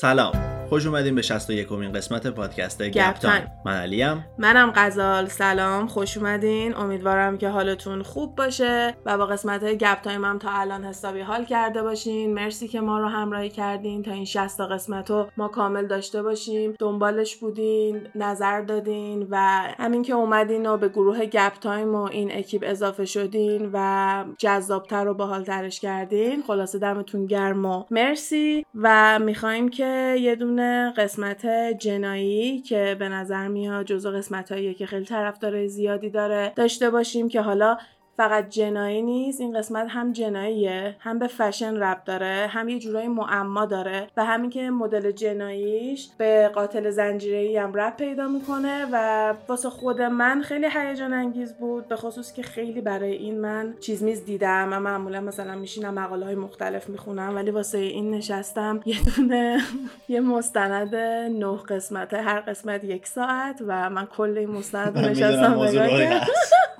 سلام خوش اومدین به 61 امین قسمت پادکست گپ تایم. من علیم. منم غزال. سلام. خوش اومدین. امیدوارم که حالتون خوب باشه و با قسمت گپ تایم هم تا الان حسابی حال کرده باشین. مرسی که ما رو همراهی کردین تا این 60 قسمت رو ما کامل داشته باشیم. دنبالش بودین نظر دادین و همین که اومدین و به گروه گپ تایم و این اکیپ اضافه شدین و جذابتر و باحالترش کردین. خلاصه دمتون گرم و مرسی و می‌خوایم که یه دونه قسمت جنایی که به نظر میاد جزو قسمت هایی که خیلی طرفدار زیادی داره داشته باشیم که حالا فقط جنایی نیست این قسمت هم جناییه هم به فشن رب داره هم یه جورایی معما داره و همین که مدل جناییش به قاتل زنجیره‌ای هم رب پیدا می‌کنه و واسه خود من خیلی هیجان انگیز بود به خصوص که خیلی برای این من چیز میز دیدم من معمولا مثلا میشینم مقاله های مختلف می‌خونم ولی واسه این نشستم یه دونه یه مستند نه قسمته هر قسمت یک ساعت و من کل این مستند نشستم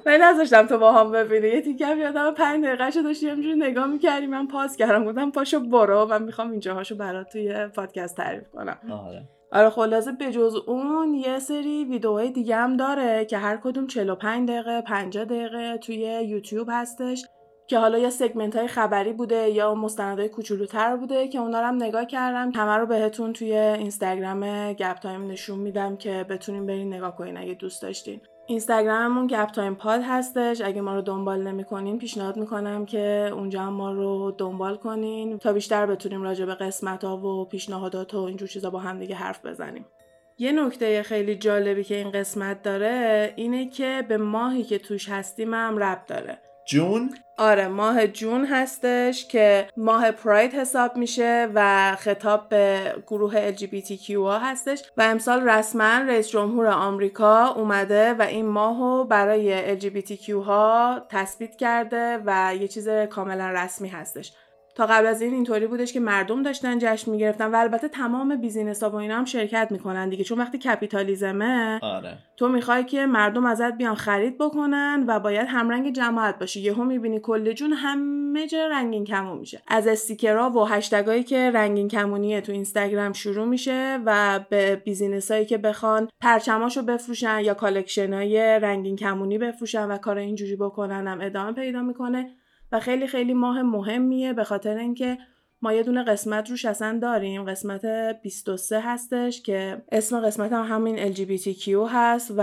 من نذاشتم تو با هم ببینی یه تیکه یادم پنج دقیقه شو داشتی همینجوری نگاه می‌کردی من pause کردم گفتم پاشو برو من می‌خوام اینجاهاشو برات توی پادکست تعریف کنم. آره. آره خلاصه بجز اون یه سری ویدیوهای دیگه هم داره که هر کدوم 45 دقیقه 50 دقیقه توی یوتیوب هستش که حالا یا segment های خبری بوده یا مستندهای کوچولوتر بوده که اونا رو هم نگاه کردم. همه رو بهتون توی اینستاگرام گپ تایم نشون میدم که بتونین برین نگاه کنین اگه دوست داشتین. اینستاگراممون گپ تایم پاد هستش. اگه ما رو دنبال نمی‌کنین پیشنهاد می‌کنم که اونجا هم ما رو دنبال کنین تا بیشتر بتونیم راجع به قسمت ها و پیشنهادات و اینجور چیزا با هم دیگه حرف بزنیم. یه نکته خیلی جالبی که این قسمت داره اینه که به ماهی که توش هستیم هم ربط داره. June؟ آره ماه June هستش که ماه Pride حساب میشه و خطاب به گروه LGBTQ ها هستش و امسال رسما رئیس جمهور آمریکا اومده و این ماهو برای LGBTQ ها تثبیت کرده و یه چیز کاملا رسمی هستش. تا قبل از این اینطوری بودش که مردم داشتن جشن می‌گرفتن و البته تمام business ها و اینا هم شرکت می‌کنن دیگه چون وقتی کپیتالیزمه آره. تو می‌خوای که مردم ازت بیان خرید بکنن و باید همرنگ جماعت باشی. یهو می‌بینی کل June همه جا رنگین کمون میشه. از استیکرها و هشتگایی که رنگین کمونیه تو اینستاگرام شروع میشه و به business هایی که بخوان پرچماشو بفروشن یا collection های رنگین کمونی بفروشن و کار اینجوری بکنن هم ادامه پیدا می‌کنه. و خیلی خیلی ماه مهمیه به خاطر اینکه ما یه دونه قسمت روش اصلا داریم. قسمت 23 هستش که اسم قسمت هم همین LGBTQ هست و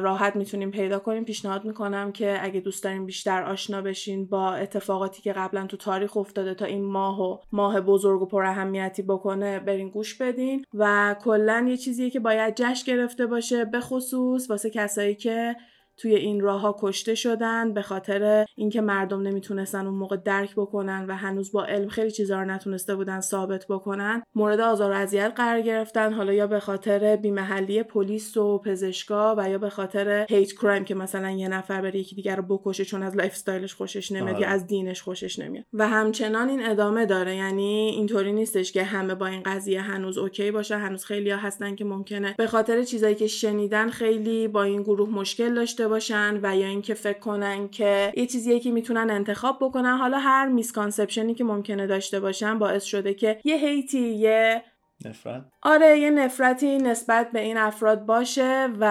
راحت می‌تونیم پیدا کنیم. پیشنهاد می‌کنم که اگه دوست داریم بیشتر آشنا بشین با اتفاقاتی که قبلا تو تاریخ افتاده تا این ماه و ماه بزرگ و پر اهمیتی بکنه برین گوش بدین و کلا یه چیزیه که باید جشن گرفته باشه به خصوص واسه کسایی که توی این راه ها کشته شدن به خاطر اینکه مردم نمی‌تونستن اون موقع درک بکنن و هنوز با علم خیلی چیزا رو نتونسته بودن ثابت بکنن مورد آزار و اذیت قرار گرفتن. حالا یا به خاطر بیمحلی پلیس و پزشکا و یا به خاطر hate crime که مثلا یه نفر بره یکی دیگر رو بکشه چون از lifestyle ش خوشش نمیاد یا از دینش خوشش نمیاد. و همچنان این ادامه داره. یعنی اینطوری نیستش که همه با این قضیه هنوز okay باشه. هنوز خیلی ها هستن که ممکنه به خاطر چیزایی که شنیدن خیلی با این گروه مشکل داشته باشن و یا اینکه فکر کنن که یه چیزیه که می‌تونن انتخاب بکنن. حالا هر misconception ی که ممکنه داشته باشن باعث شده که یه hate ی یه نفرت. آره یه نفرتی نسبت به این افراد باشه و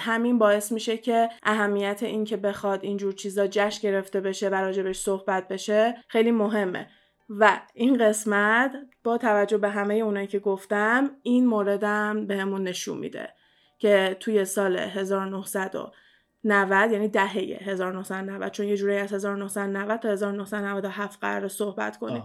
همین باعث میشه که اهمیت این که بخواد اینجور چیزا جشن گرفته بشه و راجبش صحبت بشه خیلی مهمه. و این قسمت با توجه به همه اونایی که گفتم این موردم بهمون نشون میده که توی سال 1900 90 یعنی دهه 1990 چون یه جوری از 1990 تا 1997 قرار صحبت کنیم.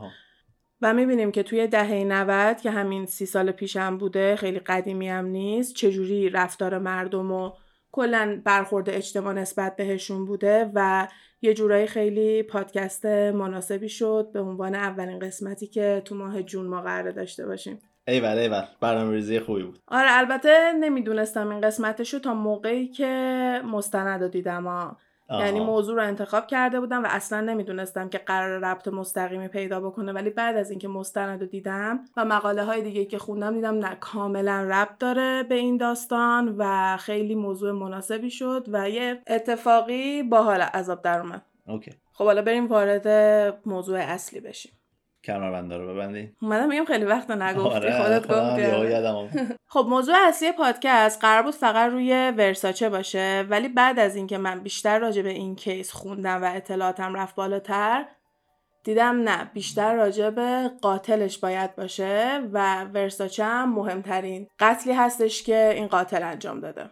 و می‌بینیم که توی دهه 90 که همین سی سال پیشم بوده خیلی قدیمی هم نیست چجوری رفتار مردم و کلا برخورد اجتماع نسبت بهشون بوده و یه جورایی خیلی پادکست مناسبی شد به عنوان اولین قسمتی که تو ماه جون ما قرار داشته باشیم. ایول ایول. برنامه ریزی خوبی بود. آره البته نمی‌دونستم این قسمتشو تا موقعی که مستند رو دیدم ها. یعنی موضوع رو انتخاب کرده بودم و اصلا نمی‌دونستم که قرار ربط مستقیمی پیدا بکنه. ولی بعد از اینکه مستند رو دیدم و مقاله های دیگه که خوندم دیدم نه کاملا ربط داره به این داستان و خیلی موضوع مناسبی شد و یه اتفاقی باحال عذاب در اومد. اوکی. خب حالا بریم وارد موضوع اصلی بشیم. کمربنده رو ببندین اومدم میگم خیلی وقت نگفتی آره، خودت خودم گفتی. خب موضوع اصلی پادکست قرار بود فقط روی ورساچه باشه ولی بعد از اینکه من بیشتر راجع به این کیس خوندم و اطلاعاتم رفت بالاتر دیدم نه بیشتر راجع به قاتلش باید باشه و ورساچه هم مهمترین قتلی هستش که این قاتل انجام داده.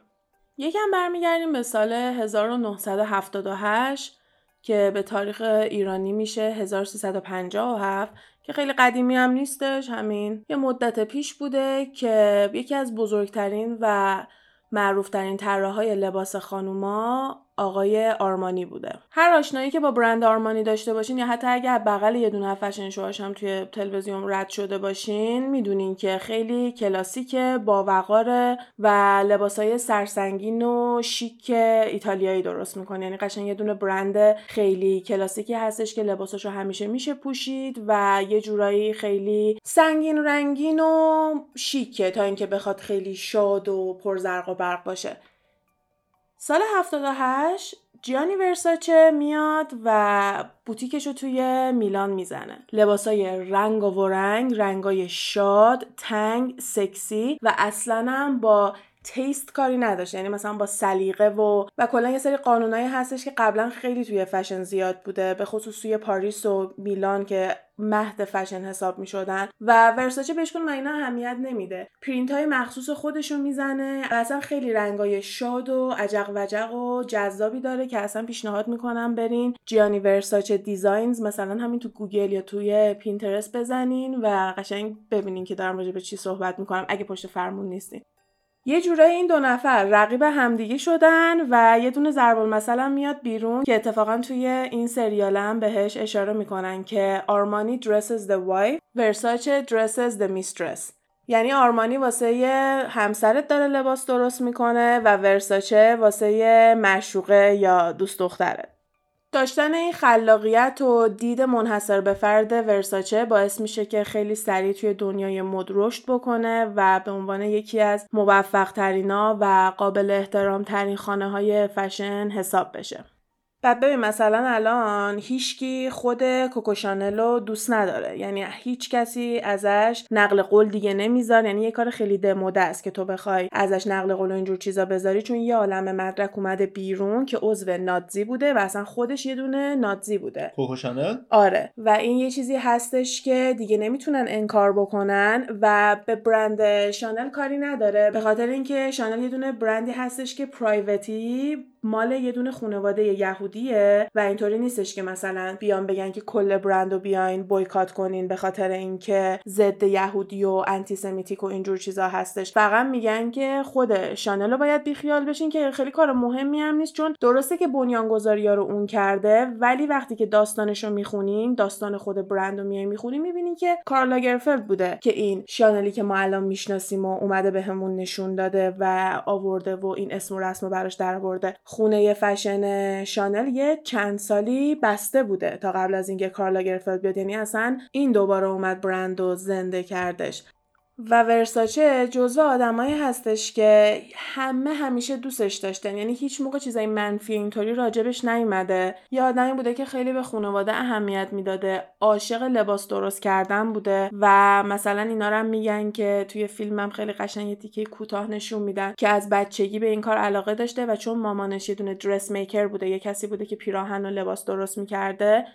یکم برمیگردیم به سال 1978 که به تاریخ ایرانی میشه 1357 که خیلی قدیمی هم نیستش همین یه مدت پیش بوده که یکی از بزرگترین و معروفترین طراحهای لباس خانوما آقای آرمانی بوده. هر آشنایی که با برند آرمانی داشته باشین یا حتی اگر بغل یه دونه فشن شوهاش هم توی تلویزیون رد شده باشین می‌دونین که خیلی کلاسیک با وقار و لباسای سرسنگین و شیک ایتالیایی درست می‌کنه. یعنی قشنگ یه دونه برند خیلی کلاسیکی هستش که لباساشو همیشه میشه پوشید و یه جورایی خیلی سنگین رنگین و شیکه تا اینکه بخواد خیلی شاد و پرزرق و برق باشه. سال 78 جیانی ورساچه میاد و بوتیکش رو توی میلان می‌زنه. لباسای رنگ و رنگ رنگای شاد تنگ سکسی و اصلا هم با taste کاری نداشت. یعنی مثلا با سلیقه و و کلا یه سری قانونایی هستش که قبلا خیلی توی فشن زیاد بوده. به خصوص توی پاریس و میلان که مهد فشن حساب می شدن و ورساچه بهش کن اینا اهمیت نمیده. پرینت های مخصوص خودشو می‌زنه. و اصلا خیلی رنگای شاد و عجق وجق و جذابی داره که اصلا پیشنهاد می‌کنم برین جیانی ورساچه designs مثلا همین تو گوگل یا توی پینترست بزنین و قشنگ ببینین که دارم راجع به چی صحبت می‌کنم. اگه پشت فرمون نیستین. یه جورایی این دو نفر رقیب همدیگه شدن و یه دونه ضرب مثلا میاد بیرون که اتفاقا توی این سریال هم بهش اشاره می‌کنن که آرمانی dresses the wife ورساچه dresses the mistress. یعنی آرمانی واسه همسرت داره لباس درست می‌کنه و ورساچه واسه مشوقه یا دوست دخترت داشتن این خلاقیت و دید منحصر به فرد ورساچه باعث میشه که خیلی سریع توی دنیای مد رشد بکنه و به عنوان یکی از موفق ترینا و قابل احترام ترین خانه های فشن حساب بشه. بعد ببین مثلا الان هیچکی خود کوکوشانل رو دوست نداره. یعنی هیچ کسی ازش نقل قول دیگه نمی‌ذاره. یعنی یه کار خیلی دموده است که تو بخوای ازش نقل قول و اینجور چیزا بذاری. چون یه عالم مدرک اومده بیرون که عضو نادزی بوده و اصلا خودش یه دونه نادزی بوده. کوکوشانل آره. و این یه چیزی هستش که دیگه نمی‌تونن انکار بکنن و به برند شانل کاری نداره. به خاطر اینکه شانل یه دونه برندی هستش که پرایوتی مال یه دونه خانواده یهودیه و اینطوری نیستش که مثلا بیان بگن که کل برند رو بیاین بویکات کنین به خاطر اینکه ضد یهودی و انتی سمیتیک و اینجور چیزا هستش. فقط میگن که خود شانل رو باید بیخیال بشین که خیلی کار مهمی هم نیست چون درسته که بنیانگذاری ها رو اون کرده ولی وقتی که داستانش رو می‌خونین داستان خود برند رو میای می‌خونین می‌بینین که کارلا گرفلد بوده که این شانلی که ما الان می‌شناسیم و اومده بهمون نشون داده و آورده و این اسم و رسم براش درآورده. خونه فشن شانل یه چند سالی بسته بوده تا قبل از اینکه کارلا گرفلد بیاد. یعنی اصلا این دوباره اومد برند و زنده کردش. و ورساچه جزو آدمایی هستش که همه همیشه دوستش داشتن. یعنی هیچ موقع چیزای منفی اینطوری راجبش نیومده. یه آدمی بوده که خیلی به خانواده اهمیت می‌داده. عاشق لباس درست کردن بوده و مثلا اینا رو هم میگن که توی فیلمم خیلی قشنگ یه تیکه کوتاه نشون میدن که از بچگی به این کار علاقه داشته و چون مامانش یه دونه درس میکر بوده یه کسی بوده که پیراهن و لباس درست می‌کرده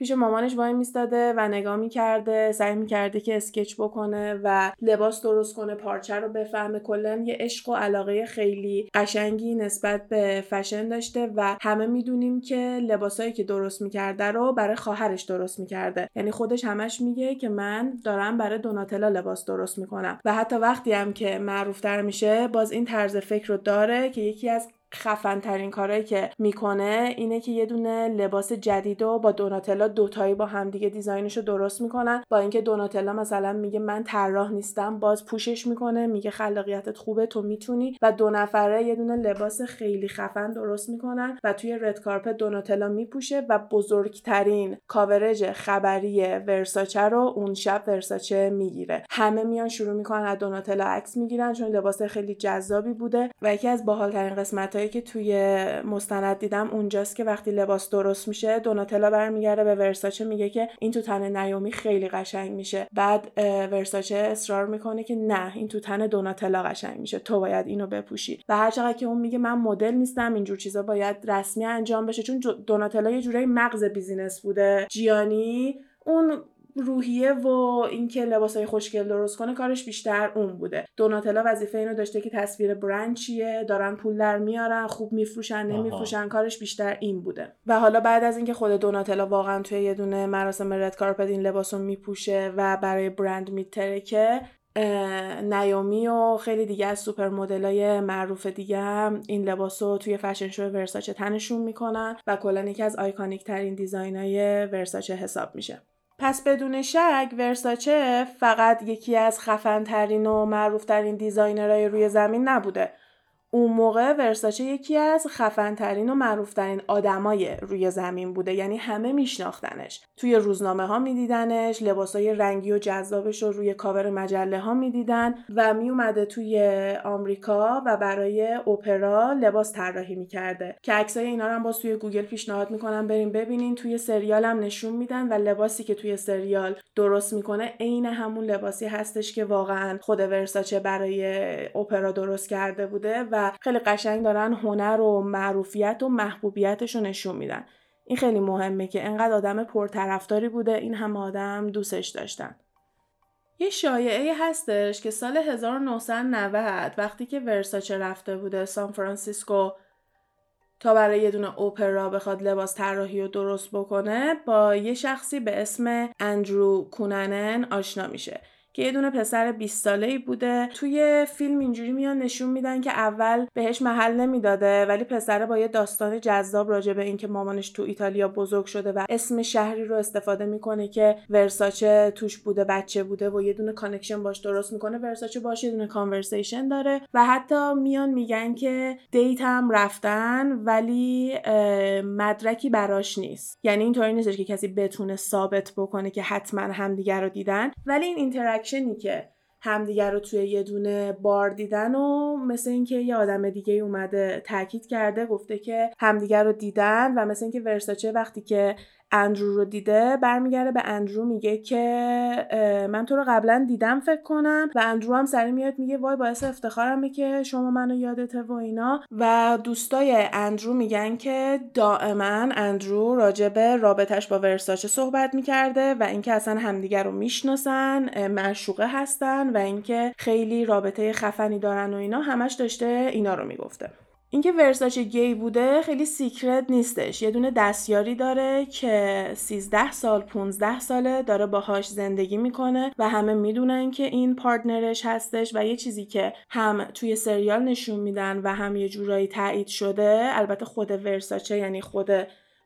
پیش مامانش وای میستاده و نگاه می‌کرده سعی می‌کرده که اسکچ بکنه و لباس درست کنه پارچه رو بفهمه. کلا یه عشق و علاقه خیلی قشنگی نسبت به فشن داشته و همه می‌دونیم که لباسایی که درست می‌کرده رو برای خواهرش درست می‌کرده. یعنی خودش همش میگه که من دارم برای دوناتلا لباس درست می‌کنم. و حتی وقتی هم که معروفتر میشه باز این طرز فکر رو داره که یکی از خفن ترین کارهایی که می‌کنه اینه که یه دونه لباس جدید و با دوناتلا دوتایی با همدیگه دیزاینش رو درست می‌کنن. با اینکه دوناتلا مثلا میگه من طراح نیستم باز پوشش می‌کنه میگه خلاقیتت خوبه تو می‌تونی. و دو نفره یه دونه لباس خیلی خفن درست می‌کنن و توی رد کارپت دوناتلا میپوشه و بزرگترین کاورج خبری ورساچه رو اون شب ورساچه می‌گیره. همه میان شروع می‌کنن از دوناتلا عکس می‌گیرن چون لباس خیلی جذابی بوده و یکی از باحالترین قسمت که توی مستند دیدم اونجاست که وقتی لباس درست میشه دوناتلا برمیگرده به ورساچه میگه که این تو تن نیومی خیلی قشنگ میشه. بعد ورساچه اصرار می‌کنه که نه این تو تن دوناتلا قشنگ میشه. تو باید اینو بپوشی. و هر چقدر که اون میگه من مدل نیستم اینجور چیزا باید رسمی انجام بشه. چون دوناتلا یه جورایی مغز business بوده. جیانی اون روحیه و اینکه لباسای خوشگل درست کنه کارش بیشتر اون بوده. دوناتلا وظیفه اینو داشته که تصویر برند چیه دارن پول در میارن خوب میفروشن نمیفروشن کارش بیشتر این بوده. و حالا بعد از اینکه خود دوناتلا واقعا توی یه دونه مراسم red carpet این لباسو میپوشه و برای برند میترکه نیومی و خیلی دیگه از super model ای معروف دیگه هم این لباس رو توی fashion show ورساچه تنشون می‌کنن و کلا یکی از iconic ترین design های ورساچه حساب میشه. پس بدون شک ورساچه فقط یکی از خفن ترین و معروف ترین designer های روی زمین نبوده. اون موقع ورساچه یکی از خفنترین و معروفترین آدمای روی زمین بوده. یعنی همه میشناختنش. توی روزنامه ها میدیدنش لباسای رنگی و جذابش رو روی کاور مجله ها می‌دیدن و میومده توی آمریکا و برای اپرا لباس طراحی می‌کرده. که عکسای اینا رو هم باز توی گوگل پیشنهاد می‌کنم بریم ببینین. توی سریال هم نشون میدن و لباسی که توی سریال درست می‌کنه عین همون لباسی هستش که واقعا خود ورساچه برای اپرا درست کرده بوده و خیلی قشنگ دارن هنر و معروفیت و محبوبیتش رو نشون میدن. این خیلی مهمه که انقدر آدم پرطرفداری بوده این هم آدم دوستش داشتن. یه شایعه هستش که سال 1990 وقتی که ورساچه رفته بوده سان فرانسیسکو تا برای یه دونه اوپرا بخواد لباس طراحی رو درست بکنه با یه شخصی به اسم اندرو کوننن آشنا میشه. که یه دونه پسر 20 ساله ای بوده. توی فیلم اینجوری میان نشون میدن که اول بهش محل نمی‌داده ولی پسر با یه داستان جذاب راجع به اینکه مامانش تو ایتالیا بزرگ شده و اسم شهری رو استفاده می‌کنه که ورساچه توش بوده بچه بوده و یه دونه connection باش درست می‌کنه. ورساچه باش یه دونه conversation داره و حتی میان میگن که date هم رفتن ولی مدرکی براش نیست. یعنی اینطوری نیستش که کسی بتونه ثابت بکنه که حتما همدیگر رو دیدن. ولی این interaction ی که همدیگر رو توی یه دونه بار دیدن و مثل اینکه یه آدم دیگه اومده تاکید کرده گفته که همدیگر رو دیدن و مثل اینکه ورساچه وقتی که اندرو رو دیده برمیگرده به اندرو میگه که من تو رو قبلا دیدم فکر کنم و اندرو هم سری میاد میگه وای باعث افتخارمه که شما منو یادته و اینا. و دوستای اندرو میگن که دائما اندرو راجب رابطش با ورساچه صحبت می‌کرده و اینکه اصلا همدیگر رو می‌شناسن معشوقه هستن و اینکه خیلی رابطه خفنی دارن و اینا همش داشته اینا رو می‌گفته. اینکه ورساچه گی بوده خیلی secret نیستش. یه دونه دستیاری داره که 13 سال 15 ساله داره باهاش زندگی می‌کنه و همه می‌دونن که این partner ش هستش و یه چیزی که هم توی سریال نشون میدن و هم یه جورایی تایید شده البته خود ورساچه یعنی خود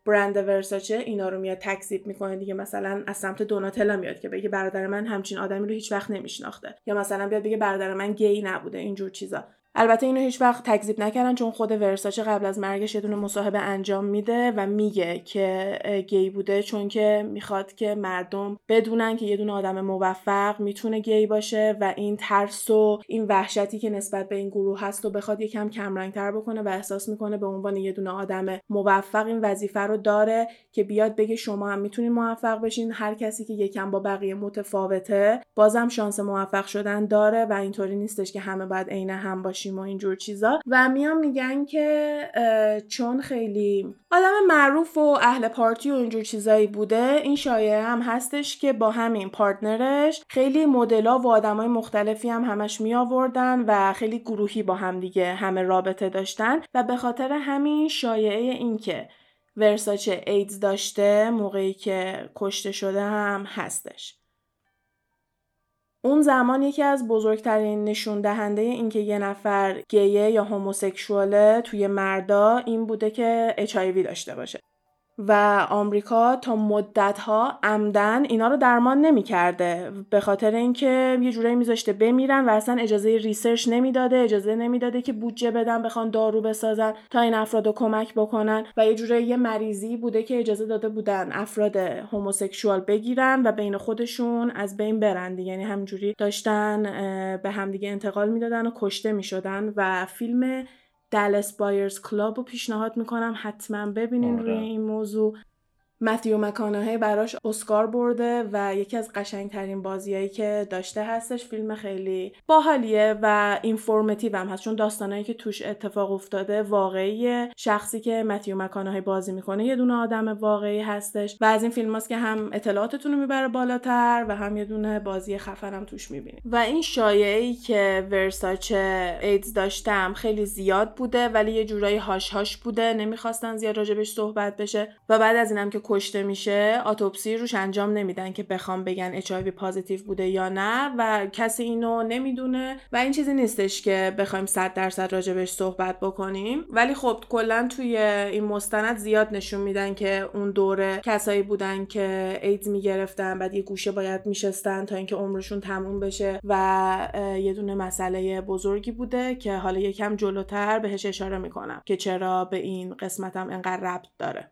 برند ورساچه اینا رو میاد تکذیب می‌کنه دیگه. مثلا از سمت دوناتلا میاد که بگه برادر من همچین آدمی رو هیچ وقت نمیشناخته. یا مثلا بیاد بگه برادر من گی نبوده اینجور چیزا. البته اینو هیچ وقت تکذیب نکردن چون خود ورساچه قبل از مرگش یه مصاحبه انجام میده و میگه که گی بوده چون که می‌خواد که مردم بدونن که یه دونه آدم موفق می‌تونه گی باشه و این ترس و این وحشتی که نسبت به این گروه هست و بخواد یکم کمرنگتر بکنه و احساس می‌کنه به عنوان یه دونه آدم موفق این وظیفه رو داره که بیاد بگه شما هم می‌تونین موفق بشین هر کسی که یکم با بقیه متفاوته بازم شانس موفق شدن داره و اینطوری نیستش که همه باید عین هم باشن و اینجور چیزا. و میان میگن که چون خیلی آدم معروف و اهل پارتی و اینجور چیزایی بوده این شایعه هم هستش که با همین پارتنرش خیلی مدلا و آدمای مختلفی هم همش می آوردن و خیلی گروهی با هم دیگه همه رابطه داشتن. و به خاطر همین شایعه این که ورساچه ایدز داشته موقعی که کشته شده هم هستش. اون زمان یکی از بزرگترین نشون دهنده اینکه یه نفر گیه یا homosexual ه توی مردا این بوده که H داشته باشه. و آمریکا تا مدت ها عمدن اینا رو درمان نمی‌کرده. به خاطر اینکه یه جورایی میذاشته بمیرن و اصلا اجازه research نمی‌داده اجازه نمی‌داده که بودجه بدن بخوان دارو بسازن تا این افراد رو کمک بکنن و یه جورایی یه مریضی بوده که اجازه داده بودن افراد homosexual بگیرن و بین خودشون از بین برن یعنی همجوری داشتن به همدیگه انتقال می‌دادن و کشته می‌شدن. و فیلم Dallas Buyers Club رو پیشنهاد می‌کنم. حتما ببینین روی این موضوع. متیو مکانهی براش اسکار برده و یکی از قشنگترین بازیایی که داشته هستش فیلم خیلی باحالیه و informative هم هست. چون داستانایی که توش اتفاق افتاده واقعی شخصی که متیو مکانهی بازی می‌کنه یه دونه آدم واقعی هستش و از این فیلم هست که هم اطلاعاتتون رو می‌بره بالاتر و هم یه دونه بازی خفنم توش می‌بینیم. و این شایعه‌ی که ورساچه ایدز داشتم خیلی زیاد بوده ولی یه جورایی hush hush بوده. نمی‌خواستن زیاد راجبش صحبت بشه. و بعد از اینم که کشته میشه autopsy روش انجام نمیدن که بخوام بگن اچ پازیتیو بوده یا نه و کسی اینو نمی‌دونه و این چیزی نیستش که بخوایم 100 درصد راجبش صحبت بکنیم. ولی خب کلا توی این مستند زیاد نشون میدن که اون دوره کسایی بودن که ایدز می‌گرفتن بعد یه گوشه باید میشستن تا اینکه عمرشون تموم بشه و یه دونه مسئله بزرگی بوده که حالا یکم جلوتر بهش اشاره می‌کنم که چرا به این قسمتم انقدر ربط داره.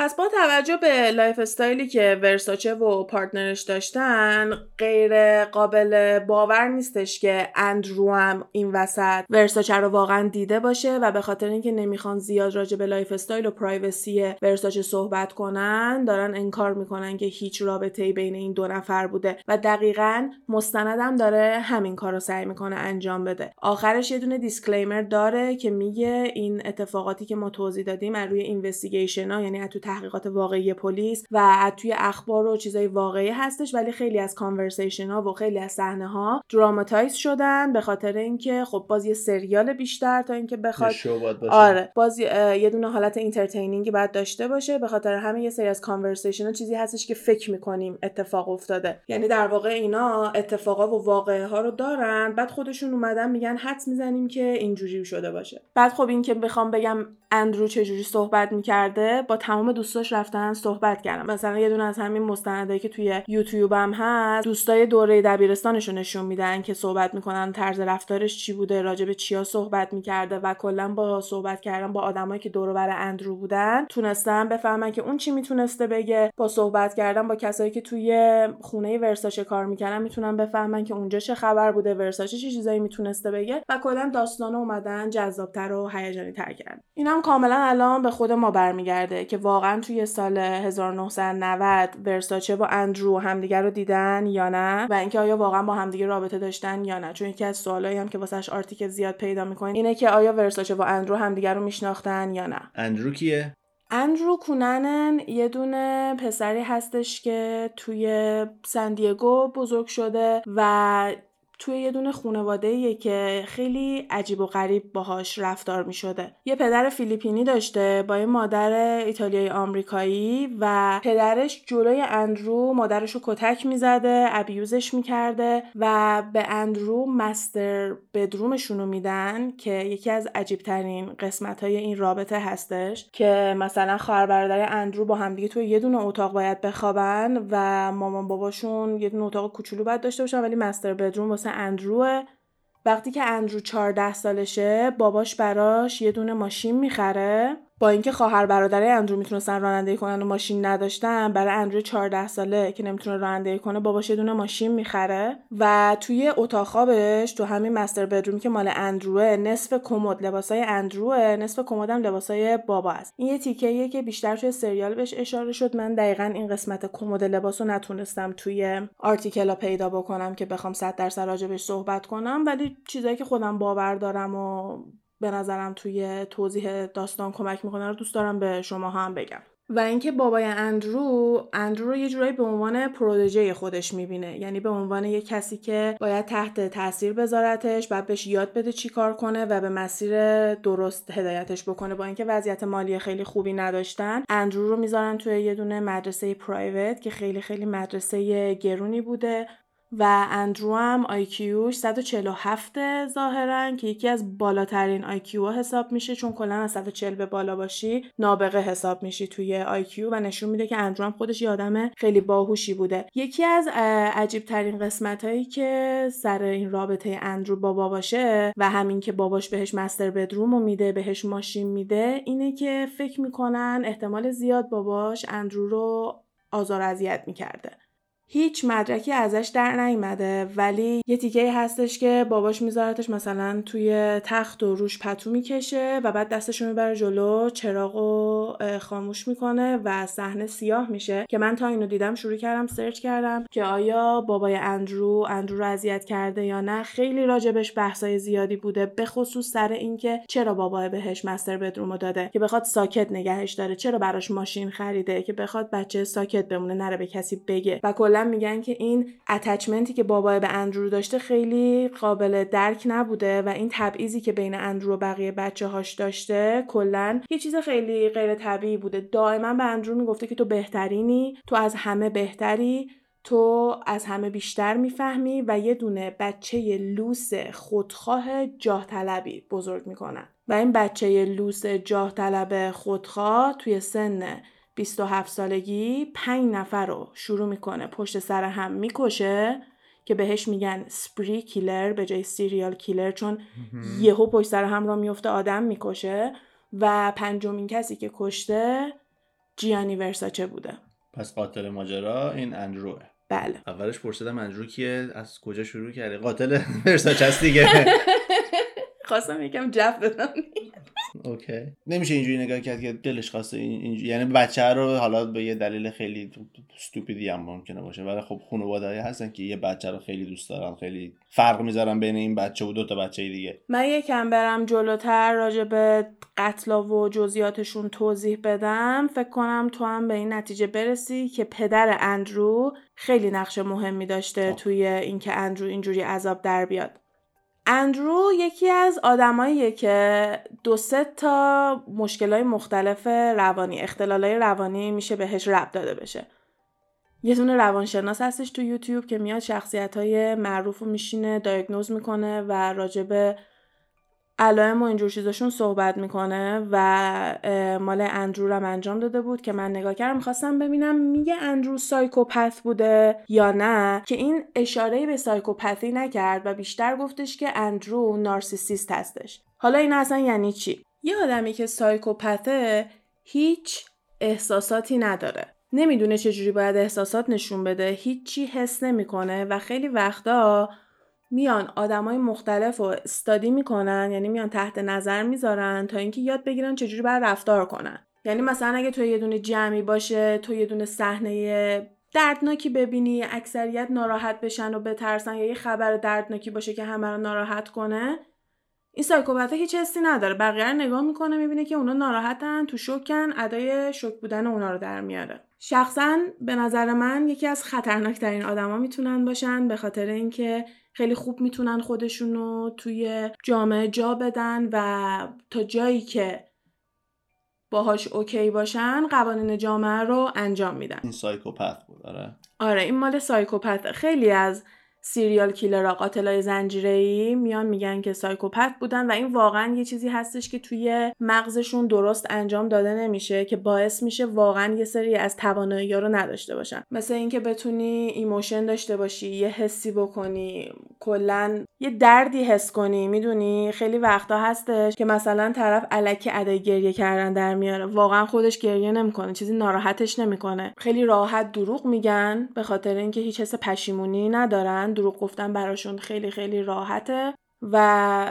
پس با توجه به lifestyle ی که ورساچه و partner ش داشتن غیر قابل باور نیستش که اندرو هم این وسط ورساچه رو واقعا دیده باشه و به خاطر اینکه نمی‌خوان زیاد راجع به lifestyle و privacy ورساچه صحبت کنن دارن انکار می‌کنن که هیچ رابطه بین این دو نفر بوده و دقیقا مستندم داره همین کار رو سعی می‌کنه انجام بده. آخرش یه دونه disclaimer داره که میگه این اتفاقاتی که ما توضیح دادیم از روی investigation ها یعنی تحقیقات واقعی پلیس و توی اخبار و چیزای واقعی هستش ولی خیلی از conversation ها و خیلی از صحنه ها dramatize شدن به خاطر اینکه خب باز یه سریال بیشتر تا اینکه بخواد آره باز یه دونه حالت entertaining ی باید داشته باشه به خاطر همه یه سری از conversation ها چیزی هستش که فکر می‌کنیم اتفاق افتاده. یعنی در واقع اینا اتفاقا و واقعه ها رو دارن بعد خودشون اومدن میگن حدس می‌زنیم که اینجوری شده باشه. بعد خب این که بخوام بگم اندرو چجوری صحبت می‌کرده با تمام دوستاش رفتن صحبت کردم مثلا یه دونه از همین مستندایی که توی یوتیوب هم هست دوستای دوره دبیرستانش رو نشون میدن که صحبت می‌کنن طرز رفتارش چی بوده راجع به چیا صحبت می‌کرده و کلا با صحبت کردن با آدمایی که دور بر اندرو بودن تونستن بفهمن که اون چی می‌تونسته بگه. با صحبت کردن با کسایی که توی خونه ورساچه کار می‌کردن می‌تونن بفهمن که اونجا چه خبر بوده ورساچه چه چیزایی می‌تونسته بگه و کلا داستان اومدن جذابتر و هیجانی تر کردن. اینم کاملا الان به خود ما برمیگرده که توی سال 1990 ورساچه با اندرو همدیگه رو دیدن یا نه؟ و اینکه آیا واقعا با همدیگه رابطه داشتن یا نه؟ چون یکی از سوالایی هم که واسش آرتیکل زیاد پیدا می‌کنین اینه که آیا ورساچه و اندرو همدیگه رو میشناختن یا نه؟ اندرو کیه؟ اندرو کوننن یه دونه پسری هستش که توی سندیگو بزرگ شده و توی یه دونه خانواده که خیلی عجیب و غریب باهاش رفتار می شده. یه پدر فیلیپینی داشته با یه مادر ایتالیایی آمریکایی و پدرش جلوی اندرو مادرش رو کتک می‌زده ابیوزش می‌کرده و به اندرو مستر بدرومشون رو میدن که یکی از عجیب ترین قسمت های این رابطه هستش که مثلا خواهر برادر اندرو با همدیگه توی یه دونه اتاق باید بخوابن و مامان باباشون یه دونه اتاق کوچولو باید داشته باشن ولی مستر بدروم واسه اندروه وقتی که اندرو 14 سالشه باباش براش یه دونه ماشین می‌خره. با اینکه خواهر برادر اندرو می‌تونستن رانندگی کنن و ماشین نداشتن برای اندرو 14 ساله که نمی‌تونه رانندگی کنه باباش یه دونه ماشین می‌خره و توی اتاق خوابش تو همین مستر بدرومی که مال اندروه نصف کمد لباسای اندروه نصف کمدم لباسای بابا است. این یه تیکه که بیشتر توی سریال بهش اشاره شد. من دقیقا این قسمت کمد لباس رو نتونستم توی آرتیکل پیدا بکنم که بخوام 100 درصد راجبش صحبت کنم ولی چیزایی که خودم باور دارم و به نظرم توی توضیح داستان کمک می‌کنه رو دوست دارم به شما هم بگم. و اینکه بابای اندرو اندرو رو یه جورایی به عنوان پروژه خودش می‌بینه. یعنی به عنوان یه کسی که باید تحت تاثیر بذارتش بعد بهش یاد بده چی کار کنه و به مسیر درست هدایتش بکنه. با اینکه وضعیت مالی خیلی خوبی نداشتن اندرو رو می‌ذارن توی یه دونه مدرسه private که خیلی خیلی مدرسه گرونی بوده. و اندرو هم IQ ش 147 ظاهرا که یکی از بالاترین IQ حساب میشه چون کلا از 140 به بالا باشی نابغه حساب میشی توی IQ و نشون میده که اندرو هم خودش یه آدم خیلی باهوشی بوده. یکی از عجیب ترین قسمت هایی که سر این رابطه اندرو با باباشه و همین که باباش بهش master bedroom میده بهش ماشین میده اینه که فکر می‌کنن احتمال زیاد باباش اندرو رو آزار اذیت می‌کرده. هیچ مدرکی ازش در نیومده ولی یه تیکه هستش که باباش میذارتش مثلا توی تخت و روش پتو می‌کشه و بعد دستشو می‌بره جلو چراغ و خاموش می‌کنه و صحنه سیاه میشه که من تا اینو دیدم شروع کردم سرچ کردم که آیا بابای اندرو اندرو رو اذیت کرده یا نه؟ خیلی راجبش بحثای زیادی بوده به خصوص سر اینکه چرا بابای بهش master bedroom و داده که بخواد ساکت نگهش داره چرا براش ماشین خریده که بخواد بچه ساکت بمونه نره به کسی بگه و کلا میگن که این اتچمنتی که بابای به اندرو داشته خیلی قابل درک نبوده و این تبعیضی که بین اندرو و بقیه بچه هاش داشته کلا یه چیز خیلی غیر طبیعی بوده. دائما به اندرو می‌گفته که تو بهترینی تو از همه بهتری تو از همه بیشتر می‌فهمی و یه دونه بچه لوس خودخواه جاه طلبی بزرگ می‌کنن. و این بچه لوس جاه طلب خودخواه توی سن 27 سالگی 5 نفر رو شروع می‌کنه پشت سر هم می‌کشه که بهش میگن سپری کیلر به جای سیریال کیلر چون یهو پشت سر هم را میفته آدم می‌کشه. و پنجمین کسی که کشته جیانی ورساچه بوده. پس قاتل ماجرا این اندروه. بله. اولش پرسیدم اندرو کیه؟ از کجا شروع کرده قاتل ورساچه است دیگه. خواستم یکم جف بدم. اوکی. نمیشه اینجوری نگاه کرد که دلش خواسته اینجوری یعنی بچه رو حالا به یه دلیل خیلی استوپیدی هم ممکنه باشه. ولی خب خانواده هستن که یه بچه رو خیلی دوست دارن خیلی فرق می‌ذارن بین این بچه و دو تا بچه دیگه. من یکم برم جلوتر راجع به قتلا و جزئیاتشون توضیح بدم. فکر کنم تو هم به این نتیجه برسی که پدر اندرو خیلی نقش مهمی داشته توی اینکه اندرو اینجوری عذاب در بیاد. اندرو یکی از آدماییه که دو سه تا مشکلای مختلف روانی اختلالای روانی میشه بهش ربط داده بشه. یه دونه روانشناس هستش تو یوتیوب که میاد شخصیت های معروف رو میشینه diagnose می‌کنه و راجب علائم و اینجور چیزاشون صحبت می‌کنه و مال اندرو هم انجام داده بود که من نگاه کردم می‌خواستم ببینم میگه اندرو psychopath بوده یا نه؟ که این اشاره به psychopathy نکرد و بیشتر گفتش که اندرو narcissist هستش. حالا این اصلا یعنی چی؟ یه آدمی که psychopath ه هیچ احساساتی نداره. نمی‌دونه چجوری باید احساسات نشون بده هیچی حس نمی‌کنه و خیلی وقتا میان آدمای مختلف رو استادی می‌کنن یعنی میان تحت نظر می‌ذارن تا اینکه یاد بگیرن چجوری باید رفتار کنن. یعنی مثلا اگه تو یه دونه جمعی باشه تو یه دونه صحنه دردناکی ببینی اکثریت ناراحت بشن و بترسن یا یه خبر دردناکی باشه که همه رو ناراحت کنه این psychopath ه هیچ حسی نداره. بقیه نگاه می‌کنه می‌بینه که اونا ناراحتن تو شوکن ادای شوک بودن اونا رو در میاره. شخصا به نظر من یکی از خطرناکترین آدما می‌تونن باشن به خاطر اینکه خیلی خوب می‌تونن خودشون رو توی جامعه جا بدن و تا جایی که باهاش okay باشن قوانین جامعه رو انجام میدن. این psychopath بود آره. آره این مال psychopath خیلی از serial killer قاتلای ای میان میگن که psychopath بودن و این واقعا یه چیزی هستش که توی مغزشون درست انجام داده نمیشه که باعث میشه واقعا یه سری از توانایی رو نداشته باشن. مثل اینکه بتونی emotion داشته باشی یه حسی بکنی کلا یه دردی حس کنی می‌دونی؟ خیلی وقتا هستش که مثلا طرف الکی ادای گریه کردن در میاره. واقعا خودش گریه نمی‌کنه چیزی ناراحتش نمی‌کنه. خیلی راحت دروغ میگن به خاطر اینکه هیچ حس پشیمونی ندارن. دروغ گفتن براشون خیلی خیلی راحته و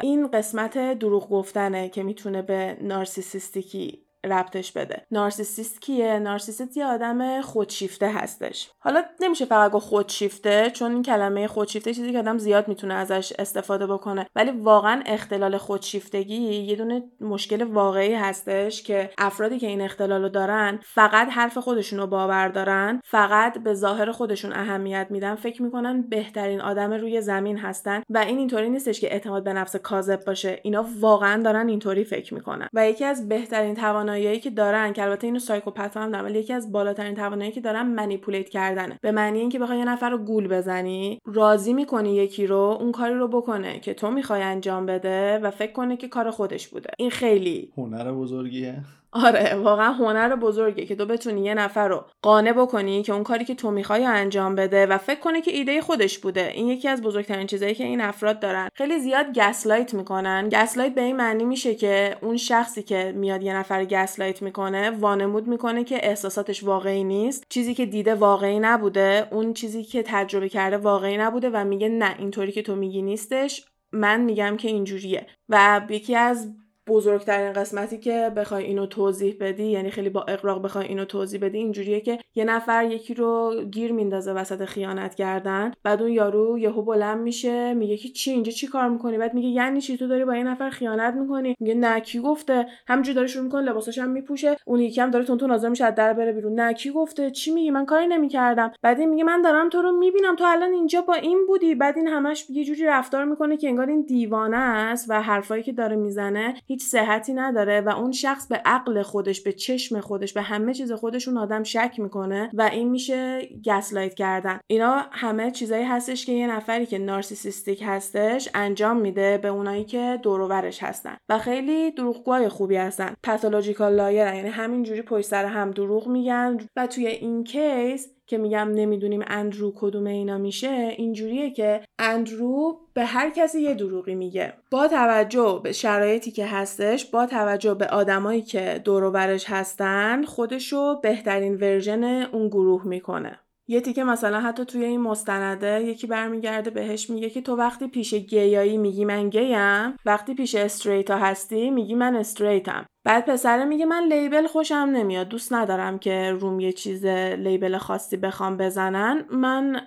این قسمت دروغ گفتنه که می‌تونه به نارسیسیستیکی ربطش بده. نارسیسیست کیه؟ نارسیسیست یه آدم خودشیفته هستش. حالا نمیشه فقط گفت خودشیفته چون این کلمه خودشیفته چیزی که آدم زیاد می‌تونه ازش استفاده بکنه. ولی واقعا اختلال خودشیفتگی یه دونه مشکل واقعی هستش که افرادی که این اختلال رو دارن فقط حرف خودشون رو باور دارن فقط به ظاهر خودشون اهمیت میدن فکر می‌کنن بهترین آدم روی زمین هستن و این اینطوری نیستش که اعتماد به نفس کاذب باشه. اینا واقعا دارن اینطوری فکر می‌کنن. و یکی از بهترین توان توانایی که دارن که البته اینو سایکوپت هم ولی یکی از بالاترین توانایی که دارن منیپولیت کردنه. به معنی اینکه بخوای یه نفر رو گول بزنی راضی می‌کنی یکی رو اون کاری رو بکنه که تو می‌خوای انجام بده و فکر کنه که کار خودش بوده. این خیلی هنر بزرگیه. آره واقعا هنر بزرگه که تو بتونی یه نفر رو قانع بکنی که اون کاری که تو می‌خوای انجام بده و فکر کنه که ایده خودش بوده. این یکی از بزرگترین چیزایی که این افراد دارن. خیلی زیاد گسلایت می‌کنن. گسلایت به این معنی میشه که اون شخصی که میاد یه نفر گسلایت می‌کنه وانمود می‌کنه که احساساتش واقعی نیست. چیزی که دیده واقعی نبوده اون چیزی که تجربه کرده واقعی نبوده و میگه نه اینطوری که تو میگی نیستش. من میگم که اینجوریه. و یکی از بزرگترین قسمتی که بخوای اینو توضیح بدی یعنی خیلی با اقراق بخوای اینو توضیح بدی اینجوریه که یه نفر یکی رو گیر میندازه وسط خیانت کردن. بعد اون یارو یهو بلند میشه میگه که چی اینجا چی کار می‌کنی؟ بعد میگه یعنی چی تو داری با این نفر خیانت می‌کنی؟ میگه نه کی گفته؟ همینجوری داره شروع می‌کنه لباساش هم میپوشه. اون یکی هم داره تون تون میشه از در بره بیرون. نه کی گفته؟ چی میگی؟ من کاری نمی‌کردم. بعد میگه من دارم تو رو می‌بینم. تو الان اینجا با این بودی. بعد این همش یه جوری رفتار می‌کنه که انگار این دیوانه است و حرفایی که داره می‌زنه صحتی نداره و اون شخص به عقل خودش به چشم خودش به همه چیز خودش اون آدم شک می‌کنه و این میشه gaslight کردن. اینا همه چیزایی هستش که یه نفری که narcissistic هستش انجام میده به اونایی که دور و ورش هستن و خیلی دروغگوهای خوبی هستن. pathological liar یعنی همینجوری پشت سر هم دروغ میگن و توی این case که میگم نمی‌دونیم اندرو کدوم اینا میشه اینجوریه که اندرو به هر کسی یه دروغی میگه. با توجه به شرایطی که هستش با توجه به آدمایی که دور هستن خودشو بهترین version اون گروه می‌کنه. یه تیکه مثلا حتی توی این مستنده یکی برمیگرده بهش میگه که تو وقتی پیش گیایی میگی من گیم وقتی پیش straight ا هستی میگی من straight م. بعد پسره میگه من label خوشم نمیاد دوست ندارم که روم یه چیز label خاصی بخوام بزنن. من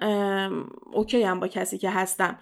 okay م با کسی که هستم.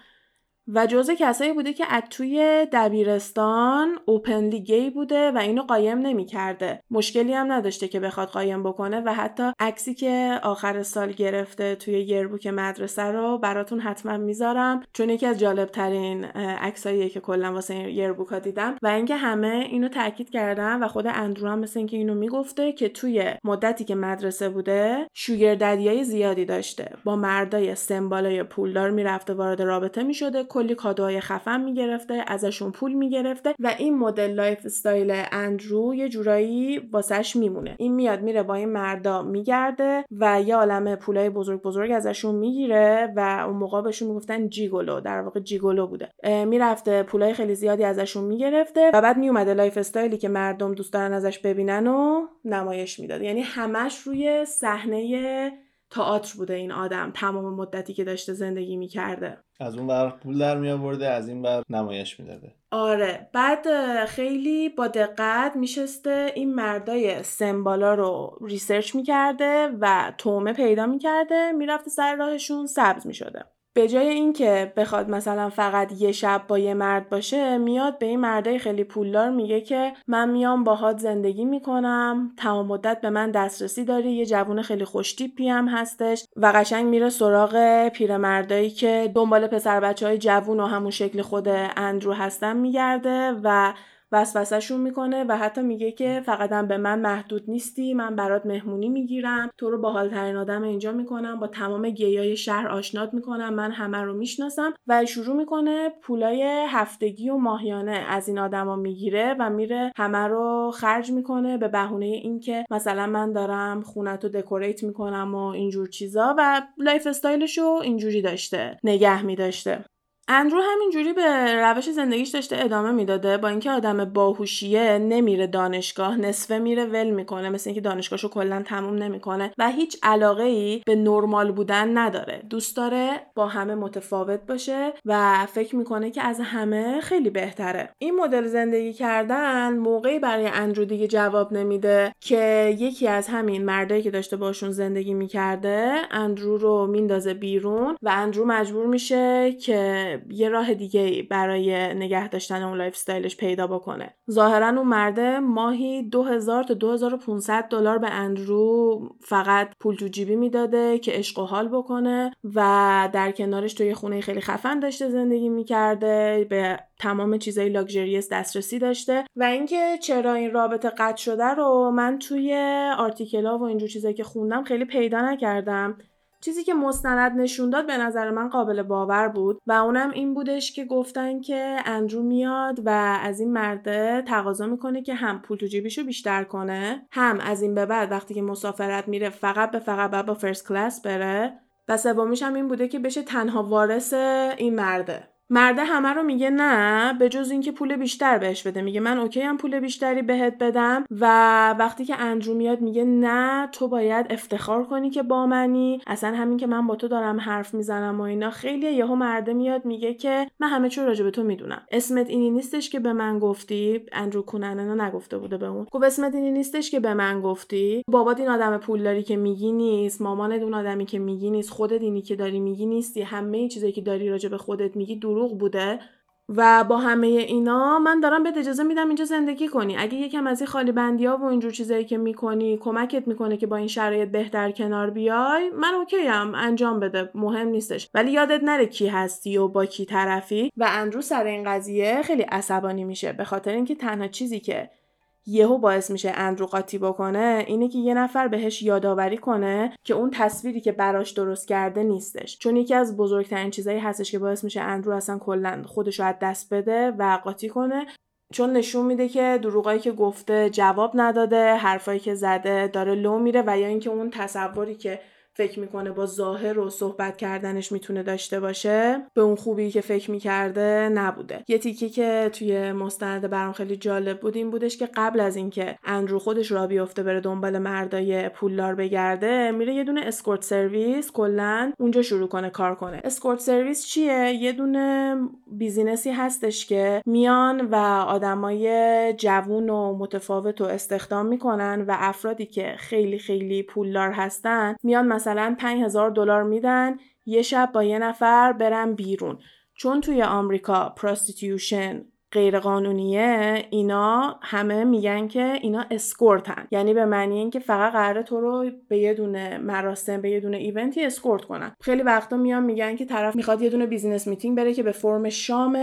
و جزء کسایی بوده که از توی دبیرستان openly gay بوده و اینو قایم نمی‌کرده. مشکلی هم نداشته که بخواد قایم بکنه و حتی عکسی که آخر سال گرفته توی yearbook مدرسه رو براتون حتما می‌ذارم چون یکی از جالب ترین عکساییه که کلا واسه yearbook ها دیدم و اینکه همه اینو تاکید کردن و خود اندرو هم مثل اینکه اینو می‌گفته که توی مدتی که مدرسه بوده sugar زیادی داشته. با مردای سمبالای پولدار می‌رفته وارد رابطه می‌شده. کلی کادوهای خفن می‌گرفته ازشون پول می‌گرفته و این مدل lifestyle اندرو یه جورایی واسش میمونه. این میاد میره با این مردا میگرده و یه عالم پولای بزرگ بزرگ ازشون می‌گیره و اون موقع بهشون می‌گفتن gigolo در واقع gigolo بوده. می‌رفته پولای خیلی زیادی ازشون می‌گرفته و بعد میومده lifestyle ی که مردم دوست دارن ازش ببینن و نمایش می‌داد. یعنی همش روی صحنه تئاتر بوده این آدم تمام مدتی که داشته زندگی می‌کرده. از اون ور پول در می آورده از این ور نمایش می‌داده. آره. بعد خیلی با دقت میشسته این مردای سمبالا رو research می‌کرده و طعمه پیدا می‌کرده می‌رفته سر راهشون سبز می‌شده. به جای اینکه بخواد مثلا فقط یه شب با یه مرد باشه میاد به این مردای خیلی پولدار میگه که من میام باهات زندگی می‌کنم تمام مدت به من دسترسی داری یه جوون خیلی خوشتیپی هم هستش و قشنگ میره سراغ پیرمردایی که دنبال پسر بچه های جوون و همون شکل خود اندرو هستن میگرده و وسوسهشون می‌کنه و حتی میگه که فقط به من محدود نیستی من برات مهمونی می‌گیرم تو رو با ترین آدم اینجا می‌کنم با تمام گیای شهر آشنات می‌کنم من همه رو می‌شناسم و شروع می‌کنه پولای هفتگی و ماهیانه از این آدما می‌گیره و میره همه رو خرج می‌کنه به بهونه اینکه مثلا من دارم خونت رو decorate می‌کنم و اینجور چیزا و lifestyle ش رو اینجوری داشته نگه میداشته. اندرو همینجوری به روش زندگیش داشته ادامه می‌داده با اینکه آدم باهوشیه نمیره دانشگاه نصفه میره ول می‌کنه مثل اینکه دانشگاهشو کلا تموم نمی‌کنه و هیچ علاقه ای به نرمال بودن نداره. دوست داره با همه متفاوت باشه و فکر می‌کنه که از همه خیلی بهتره. این مدل زندگی کردن موقعی برای اندرو دیگه جواب نمیده که یکی از همین مردایی که داشته باشون زندگی می‌کرده اندرو رو میندازه بیرون و اندرو مجبور میشه که یه راه دیگه برای نگه داشتن اون lifestyle ش پیدا بکنه. ظاهرا اون مرده ماهی 2000 تا 2500 دلار به اندرو فقط پول تو جیبی می‌داده که عشق و حال بکنه و در کنارش توی خونه خیلی خفن داشته زندگی می‌کرده به تمام چیزای لاکچریس دسترسی داشته. و اینکه چرا این رابطه قطع شده رو من توی article ا و اینجور چیزایی که خوندم خیلی پیدا نکردم. چیزی که مستند نشون داد به نظر من قابل باور بود و اونم این بودش که گفتن که اندرو میاد و از این مرده تقاضا می‌کنه که هم پول تو جیبیشو بیشتر کنه هم از این به بعد وقتی که مسافرت میره فقط و فقط با first class بره. و سومیش هم این بوده که بشه تنها وارث این مرده. مرده همه رو میگه نه به جز اینکه پول بیشتر بهش بده. میگه من اوکی هم پول بیشتری بهت بدم و وقتی که اندرو میاد میگه نه تو باید افتخار کنی که با منی. اصلا همین که من با تو دارم حرف می‌زنم و اینا. خیلی یهو مرده میاد میگه که من همه چی راجع به تو می‌دونم. اسمت اینی نیستش که به من گفتی. اندرو کونننا نگفته بوده به اون. گفت اسمت اینی نیستش که به من گفتی. بابات این آدم پولداری که میگی نیست. مامانت اون آدمی که میگی نیست. خودت اینی که داری میگی نیستی. همه چیزایی که داری راجع به خودت میگی دروغ بوده و با همه اینا من دارم بهت اجازه میدم اینجا زندگی کنی. اگه یکم از این خالی بندی ها و اینجور چیزایی که می‌کنی کمکت می‌کنه که با این شرایط بهتر کنار بیای من اوکی هم انجام بده. مهم نیستش. ولی یادت نره کی هستی و با کی طرفی. و اندرو سر این قضیه خیلی عصبانی میشه. به خاطر اینکه تنها چیزی که یهو باعث میشه اندرو قاطی بکنه اینه که یه نفر بهش یادآوری کنه که اون تصویری که براش درست کرده نیستش. چون یکی از بزرگترین چیزایی هستش که باعث میشه اندرو اصلا کلا خودش رو از دست بده و قاطی کنه. چون نشون میده که دروغایی که گفته جواب نداده حرفایی که زده داره لو میره و یا اینکه اون تصوری که فکر می‌کنه با ظاهر و صحبت کردنش می‌تونه داشته باشه به اون خوبی که فکر می‌کرده نبوده. یه تیکی که توی مستند برام خیلی جالب بود این بودش که قبل از اینکه اندرو خودش راه بیفته بره دنبال مردای پولدار بگرده میره یه دونه escort service کلا اونجا شروع کنه کار کنه. escort service چیه؟ یه دونه business ی هستش که میان و آدمای جوون و متفاوت و استخدام می‌کنن و افرادی که خیلی خیلی پولدار هستن میان مثلا 5000 دلار میدن یه شب با یه نفر برن بیرون. چون توی آمریکا prostitution غیر قانونیه اینا همه میگن که اینا escort ن یعنی به معنی اینکه فقط قراره تو رو به یه دونه مراسم به یه دونه event ی escort کنن. خیلی وقتا میان میگن که طرف می‌خواد یه دونه business meeting بره که به فرم شام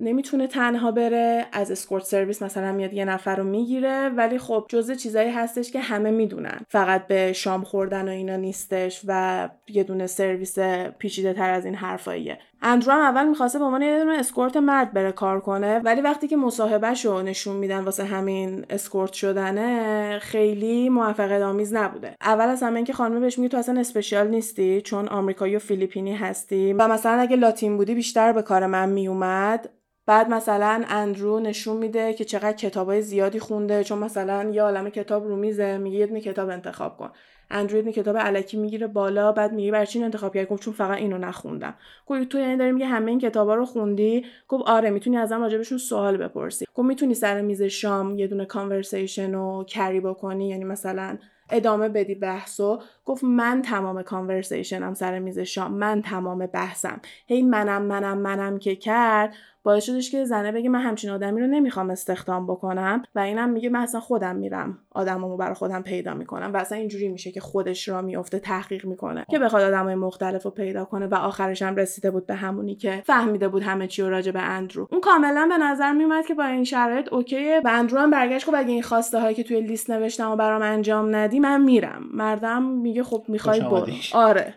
نمی‌تونه تنها بره از escort service مثلا میاد یه نفر رو می‌گیره. ولی خب جزء چیزایی هستش که همه می‌دونن. فقط به شام خوردن و اینا نیستش و یه دونه سرویس پیچیده تر از این حرفاییه. اندرو هم اول می‌خواسته به عنوان یه escort مرد بره کار کنه ولی وقتی که مصاحبهش رو نشون میدن واسه همین escort شدنه خیلی موفقیت آمیز نبوده. اول از همه اینکه خانم بهش میگه تو اصلا special نیستی چون آمریکایی و فیلیپینی هستی و مثلا اگه لاتین بودی بیشتر به کار من میومد. بعد مثلا اندرو نشون میده که چقدر کتابای زیادی خونده چون مثلا یه عالم کتاب رو میزه میگه یه کتاب انتخاب کن. اندروید می کتاب علکی می‌گیره بالا بعد میگه برای چی انتخاب کردی؟ گفت چون فقط اینو نخوندم. گفت تو یعنی داری میگه همه این کتابا رو خوندی؟ گفت آره می‌تونی ازم راجبشون سوال بپرسی. گفت می‌تونی سر میز شام یه دونه کانورسیشن رو کری بکنی؟ یعنی مثلا ادامه بدی بحثو. گفت من تمام کانورسیشنم سر میز شام من تمام بحثم. هی منم منم منم که کرد. باعث شدش که زنه بگه من همچین آدمی رو نمی‌خوام استخدام بکنم و اینم میگه من اصلا خودم میرم آدمامو برای خودم پیدا می‌کنم و اصلا اینجوری میشه که خودش را میفته تحقیق می‌کنه که بخواد آدمای مختلف رو پیدا کنه و آخرش هم رسیده بود به همونی که فهمیده بود همه چی راجع به اندرو. اون کاملا به نظر میومد که با این شرایط اوکیه. و اندرو هم برگشت اگه این خواسته هایی که توی لیست نوشتم و برام انجام ندی من میرم. مردم میگه خب می‌خوای برو. آره.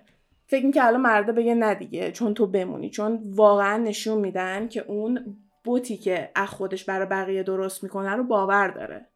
فکر که الان مرده بگه نه دیگه چون تو بمونی. چون واقعا نشون میدن که اون بوتی که از خودش برای بقیه درست می‌کنه رو باور داره.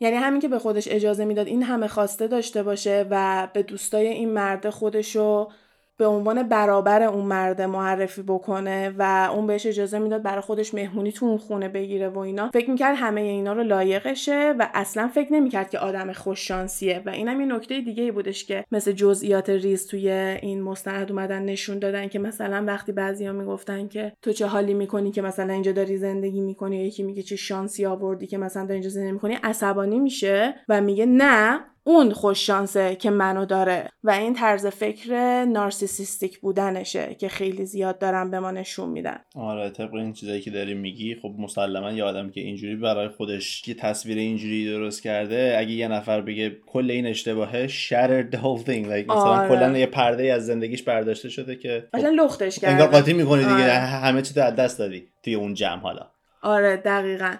یعنی همین که به خودش اجازه می‌داد این همه خواسته داشته باشه و به دوستای این مرده خودشو به عنوان برابر اون مرد معرفی بکنه و اون بهش اجازه می‌داد برای خودش مهمونی تو اون خونه بگیره و اینا. فکر می‌کرد همه اینا رو لایقشه و اصلا فکر نمی‌کرد که آدم خوششانسیه. و اینم یه نکته دیگه ای بودش که مثل جزئیات ریز توی این مستند اومدن نشون دادن که مثلا وقتی بعضیا می‌گفتن که تو چه حالی می‌کنی که مثلا اینجا داری زندگی می‌کنی یکی میگه چه شانسی آوردی که مثلا داری اینجا زندگی می‌کنی عصبانی میشه و میگه نه اون خوش شانسه که منو داره و این طرز فکر نارسیسیستیک بودنشه که خیلی زیاد دارن به ما نشون میدن. آره طبق این چیزایی که داری میگی خب مسلما یه آدم که اینجوری برای خودش یه تصویر اینجوری درست کرده اگه یه نفر بگه کل این اشتباهه shattered the whole thing. Like مثلا آره. کلا یه پرده از زندگیش برداشته شده که خب لختش کرده. انگار قاطی می‌کنی دیگه آره. همه چی از دست دادی توی اون جمع حالا. آره دقیقا.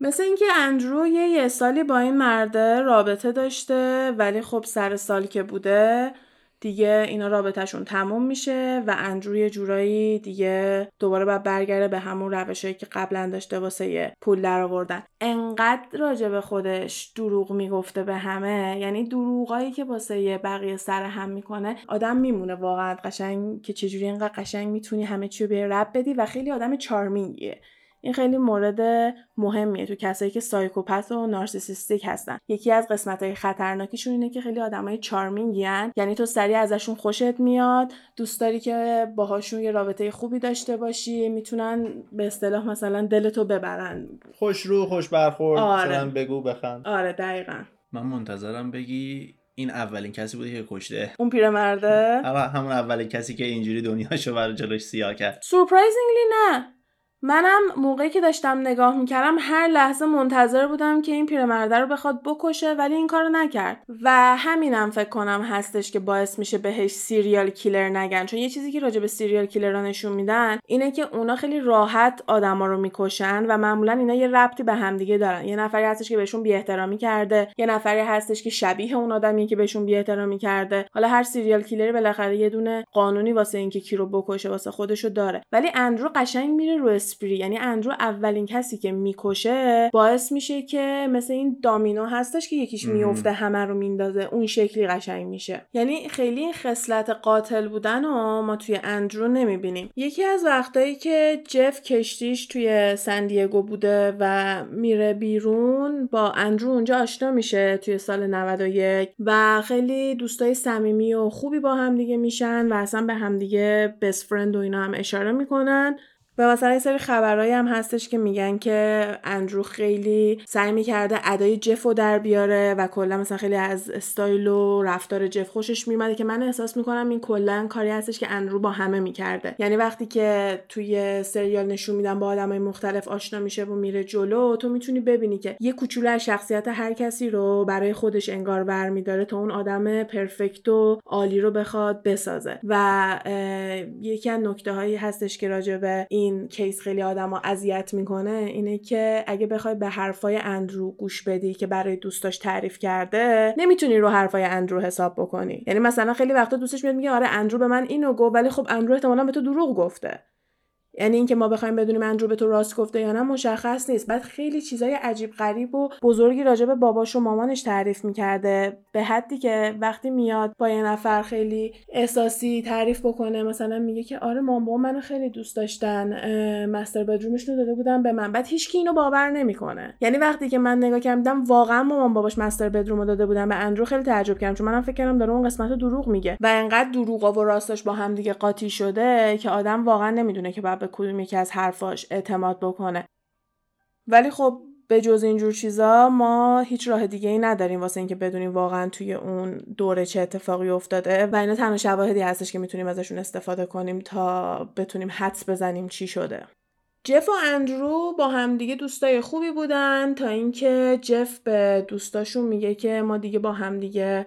مثل اینکه اندرو یه, یه سالی با این مرده رابطه داشته ولی خب سر سال که بوده دیگه اینا رابطهشون تموم میشه و اندرو یه جورایی دیگه دوباره باید برگره به همون روشهایی که قبلا داشته واسه پول در آوردن انقدر راجع به خودش دروغ می‌گفته به همه. یعنی دروغایی که واسه بقیه سر هم می‌کنه آدم میمونه واقعا. قشنگ که چجوری اینقدر قشنگ می‌تونی همه چی رو به رب بدی و خیلی آدم چارمینگیه. این خیلی مورد مهمیه تو کسایی که سایکوپت و نارسیسیستیک هستن. یکی از قسمت های خطرناکیشون اینه که خیلی آدمای چارمینگین یعنی تو سریع ازشون خوشت میاد دوست داری که باهاشون یه رابطه خوبی داشته باشی می‌تونن به اصطلاح مثلا دلتو ببرن. خوش رو خوش برخورد آره. بگو بخند. آره دقیقا. من منتظرم بگی این اولین کسی بوده که کشته. اون پیرمرده؟ همون اولین کسی که اینجوری دنیاشو برای جلوش سیاه کرد. surprisingly نه. منم موقعی که داشتم نگاه می‌کردم هر لحظه منتظر بودم که این پیرمرده رو بخواد بکشه ولی این کارو نکرد. و همینم فکر کنم هستش که باعث میشه بهش serial killer نگن. چون یه چیزی که راجع به serial killer نشون میدن اینه که اونا خیلی راحت آدما رو می‌کشن و معمولا اینا یه ربطی به همدیگه دارن. یه نفری هستش که بهشون بی احترامی کرده یه نفری هستش که شبیه اون آدمیه که بهشون بی احترامی کرده. حالا هر serial killer ی بالاخره یه دونه قانونی واسه اینکه کی رو بکشه واسه خودشو داره. ولی اندرو قشنگ میره رو spree یعنی اندرو اولین کسی که می‌کشه باعث میشه که مثل این domino هستش که یکیش میفته همه رو میندازه اون شکلی قشنگ میشه. یعنی خیلی این خصلت قاتل بودن و ما توی اندرو نمی‌بینیم. یکی از وقتایی که جف کشتیش توی سن‌دیگو بوده و میره بیرون با اندرو اونجا آشنا میشه توی سال 91 و خیلی دوستای صمیمی و خوبی با هم دیگه میشن و اصلا به همدیگه best friend و اینا هم اشاره می‌کنن. و مثلا یه سری خبرهایی هم هستش که میگن که اندرو خیلی سعی می‌کرده ادای جف رو در بیاره و کلا مثلا خیلی از استایل و رفتار جف خوشش میومده که من احساس می‌کنم این کلا کاری هستش که اندرو با همه می‌کرده. یعنی وقتی که توی سریال نشون میدن با آدمای مختلف آشنا میشه و میره جلو تو می‌تونی ببینی که یه کوچولو از شخصیت هر کسی رو برای خودش انگار برمیداره تا اون آدم پرفکت و عالی رو بخواد بسازه. و یکی از نکته هایی هستش که راجع به این این کیس خیلی آدم اذیت می‌کنه اینه که اگه بخوای به حرفای اندرو گوش بدی که برای دوستاش تعریف کرده نمی‌تونی رو حرفای اندرو حساب بکنی. یعنی مثلا خیلی وقتا دوستش میاد میگه آره اندرو به من اینو گفت ولی خب اندرو احتمالا به تو دروغ گفته. یعنی اینکه ما بخوایم بدونیم اندرو به تو راست گفته یا نه مشخص نیست. بعد خیلی چیزای عجیب غریب و بزرگی راجع به باباش و مامانش تعریف می‌کرده. به حدی که وقتی میاد با یه نفر خیلی احساسی تعریف بکنه مثلا میگه که آره مام بابا منو خیلی دوست داشتن مستر بدرومش رو داده بودن به من. بعد هیچکی اینو باور نمی‌کنه. یعنی وقتی که من نگاه کردم واقعا مامان باباش مستر بدروم رو داده بودن. به اندرو خیلی تعجب کردم چون منم فکر کردم داره اون قسمت دروغ میگه. و انقدر دروغا و راستش با هم دیگه قاطی شده که آدم واقعا نمی‌دونه که بعد کدوم یکی از حرفاش اعتماد بکنه. ولی خب به جز اینجور چیزا ما هیچ راه دیگه ای نداریم واسه اینکه بدونیم واقعا توی اون دوره چه اتفاقی افتاده و اینا تنها شواهدی هستش که می‌تونیم ازشون استفاده کنیم تا بتونیم حدس بزنیم چی شده. جف و اندرو با همدیگه دوستای خوبی بودن تا اینکه جف به دوستاشون میگه که ما دیگه با همدیگه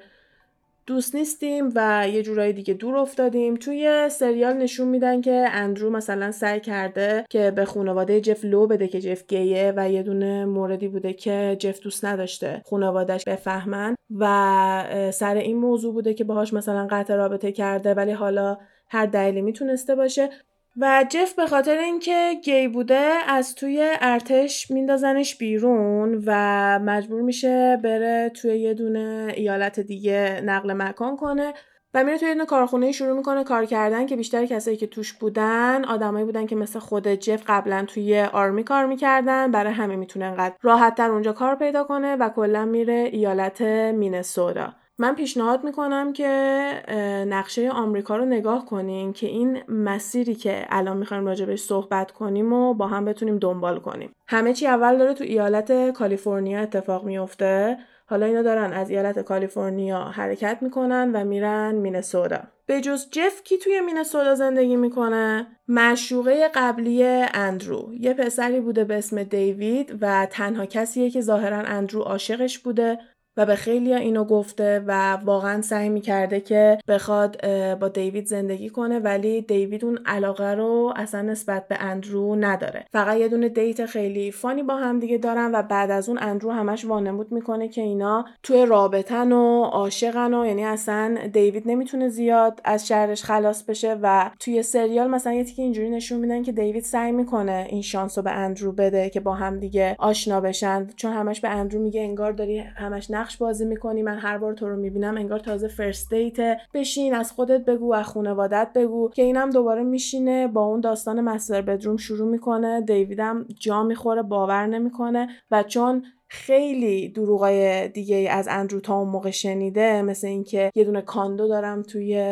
دوست نیستیم و یه جورایی دیگه دور افتادیم. توی سریال نشون میدن که اندرو مثلا سعی کرده که به خانواده جف لو بده که جف گیه و یه دونه موردی بوده که جف دوست نداشته خانوادهش بفهمن و سر این موضوع بوده که باهاش مثلا قطع رابطه کرده ولی حالا هر دلیلی می‌تونسته باشه. و جف به خاطر اینکه گی بوده از توی ارتش میندازنش بیرون و مجبور میشه بره توی یه دونه ایالت دیگه نقل مکان کنه و میره توی یه دونه کارخونه شروع می‌کنه کار کردن که بیشتر کسایی که توش بودن آدمایی بودن که مثل خود جف قبلا توی آرمی کار می‌کردن. برای همه می‌تونه انقدر راحت اونجا کار پیدا کنه و کلا میره ایالت مینسودا. من پیشنهاد می‌کنم که نقشه آمریکا رو نگاه کنیم که این مسیری که الان می‌خوایم راجبش صحبت کنیم و با هم بتونیم دنبال کنیم. همه چی اول داره تو ایالت کالیفرنیا اتفاق میفته حالا اینا دارن از ایالت کالیفرنیا حرکت می‌کنن و میرن مینسودا. به جز جف کی توی مینسودا زندگی می‌کنه؟ مشوقه قبلی اندرو. یه پسری بوده به اسم دیوید و تنها کسیه که ظاهرا اندرو عاشقش بوده. و به خیلی اینو گفته و واقعا سعی می‌کرده که بخواد با دیوید زندگی کنه ولی دیوید اون علاقه رو اصلا نسبت به اندرو نداره. فقط یه دونه دیت خیلی فانی با هم دیگه دارن و بعد از اون اندرو همش وانمود می‌کنه که اینا توی رابطن و عاشقن و یعنی اصلا دیوید نمی‌تونه زیاد از شهرش خلاص بشه و توی سریال مثلا یه تیکه اینجوری نشون میدن که دیوید سعی می‌کنه این شانس رو به اندرو بده که با هم دیگه آشنا بشن. چون همش به اندرو میگه انگار داری همش بازی می‌کنی من هر بار تو رو می‌بینم انگار تازه first date بشین از خودت بگو از خانوادت بگو. که اینم دوباره میشینه با اون داستان master bedroom شروع می‌کنه. دیویدم جا می‌خوره باور نمی‌کنه. و چون خیلی دروغای دیگه از اندرو تا اون موقع شنیده مثل اینکه یه دونه condo دارم توی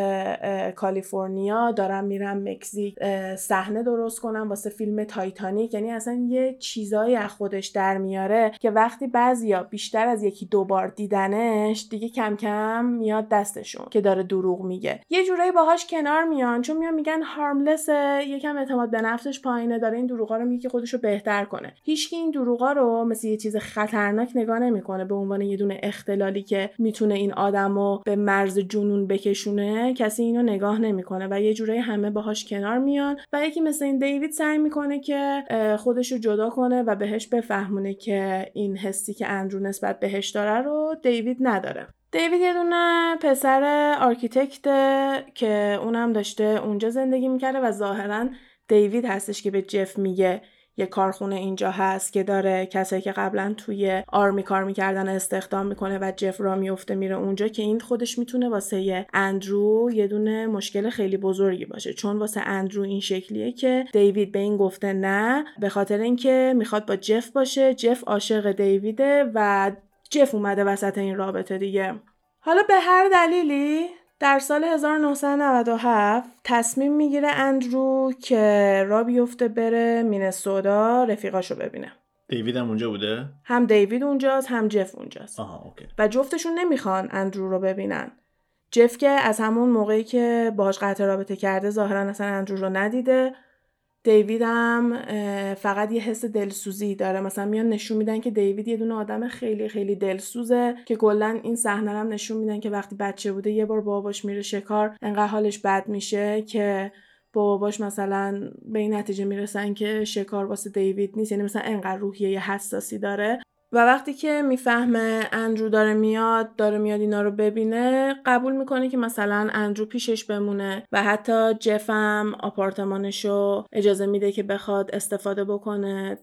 کالیفرنیا دارم میرم مکزیک صحنه درست کنم واسه فیلم تایتانیک. یعنی اصلا یه چیزایی از خودش در میاره که وقتی بعضیا بیشتر از یکی دو بار دیدنش دیگه کم کم میاد دستشون که داره دروغ میگه. یه جورایی باهاش کنار میان چون میان میگن harmless یکم اعتماد به نفسش پایینه داره این دروغا رو میگه خودش رو بهتر کنه. هیچکی این دروغا رو مثل یه چیز خطرناک نگاه نمی‌کنه به عنوان یه دونه اختلالی که می‌تونه این آدم رو به مرز جنون بکشونه کسی اینو نگاه نمی‌کنه و یه جورایی همه باهاش کنار میان و یکی مثل این دیوید سعی می‌کنه که خودش رو جدا کنه و بهش بفهمونه که این حسی که اندرو نسبت بهش داره رو دیوید نداره. دیوید یه دونه پسر architect که اونم داشته اونجا زندگی می‌کرده و ظاهرا دیوید هستش که به جف میگه یه کارخونه اینجا هست که داره کسایی که قبلا توی آرمی کار می‌کردن استخدام می‌کنه و جف را میفته میره اونجا که این خودش می‌تونه واسه اندرو یه دونه مشکل خیلی بزرگی باشه. چون واسه اندرو این شکلیه که دیوید به این گفته نه به خاطر اینکه می‌خواد با جف باشه. جف عاشق دیویده و جف اومده وسط این رابطه دیگه. حالا به هر دلیلی در سال 1997 تصمیم می‌گیره اندرو که را بیفته بره مینسودا رفیقاشو ببینه دیوید هم اونجا بوده؟ هم دیوید اونجاست هم جف اونجاست آها اوکی. و جفتشون نمی‌خوان اندرو رو ببینن جف که از همون موقعی که باهاش قطع رابطه کرده ظاهرا اصلا اندرو رو ندیده دیوید هم فقط یه حس دلسوزی داره. مثلا میان نشون میدن که دیوید یه دونه آدم خیلی خیلی دلسوزه که کلا این صحنه هم نشون میدن که وقتی بچه بوده یه بار باباش میره شکار انقدر حالش بد میشه که باباش مثلا به این نتیجه می‌رسن که شکار واسه دیوید نیست. یعنی مثلا انقدر روحیه حساسی داره. و وقتی که می‌فهمه اندرو داره میاد داره میاد اینا رو ببینه قبول می‌کنه که مثلا اندرو پیشش بمونه و حتی جفم آپارتمانشو اجازه میده که بخواد استفاده بکنه.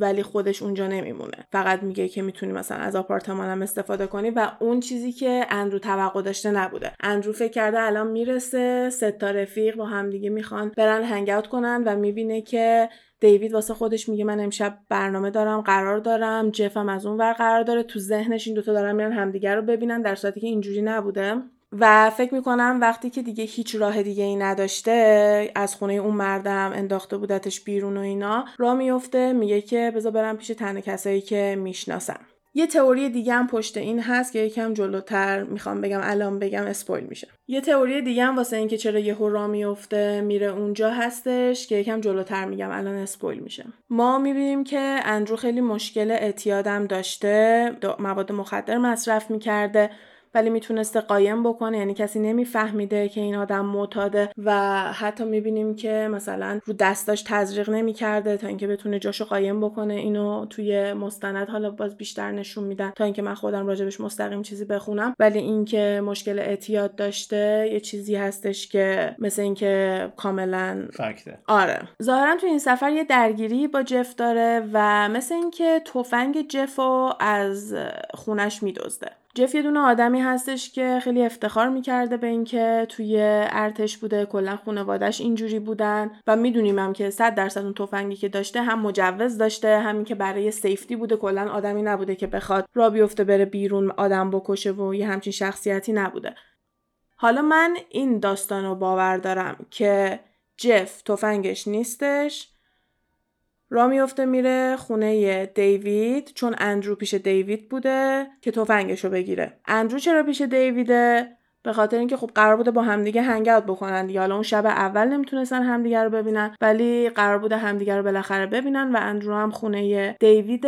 ولی خودش اونجا نمیمونه. فقط میگه که می‌تونی مثلا از آپارتمانم استفاده کنی و اون چیزی که اندرو توقع داشته نبوده. اندرو فکر کرده الان می‌رسه سه تا رفیق با همدیگه می‌خوان برن هنگ کنن و می‌بینه که دیوید واسه خودش میگه من امشب برنامه دارم قرار دارم جفم از اون ور قرار داره تو ذهنش این دوتا دارن میرن همدیگه رو ببینن در صورتی که اینجوری نبوده. و فکر می‌کنم وقتی که دیگه هیچ راه دیگه ای نداشته از خونه اون مردم انداخته بودتش بیرون و اینا را میفته میگه که بذار برم پیش تنه کسایی که می‌شناسم. یه تئوری دیگه هم پشت این هست که یکم جلوتر می‌خوام بگم الان بگم اسپویل میشه. یه تئوری دیگه هم واسه اینکه چرا یهو را میفته میره اونجا هستش که یکم جلوتر میگم الان اسپویل میشه. ما می‌بینیم که اندرو خیلی مشکل اعتیادم داشته مواد مخدر مصرف می‌کرده. ولی می‌تونسته قایم بکنه. یعنی کسی نمیفهمیده که این آدم معتاده و حتی می‌بینیم که مثلا رو دستاش تزریق نمی‌کرده تا اینکه بتونه جاشو قایم بکنه اینو توی مستند حالا باز بیشتر نشون میدن تا اینکه من خودم راجبش مستقیم چیزی بخونم. ولی اینکه مشکل اعتیاد داشته یه چیزی هستش که مثل اینکه کاملا فکته آره. ظاهرا تو این سفر یه درگیری با جف داره و مثل اینکه تفنگ جفو از خونش میدزده. جف یه دونه آدمی هستش که خیلی افتخار می‌کرده به اینکه توی ارتش بوده کلا خانوادش اینجوری بودن و می‌دونیم هم که 100 درصد اون تفنگی که داشته هم مجوز داشته همین که برای سیفتی بوده کلا آدمی نبوده که بخواد را بیفته بره بیرون آدم بکشه و یه همچین شخصیتی نبوده. حالا من این داستان رو باور دارم که جف تفنگش نیستش. را میفته میره خونه دیوید چون اندرو پیش دیوید بوده که تفنگش رو بگیره. اندرو چرا پیش دیویده؟ به خاطر اینکه خب قرار بوده با همدیگه هنگ اوت بکنن دیگه. حالا اون شب اول نمی‌تونستن همدیگه رو ببینن ولی قرار بوده همدیگه رو بالاخره ببینن و اندرو هم خونه دیوید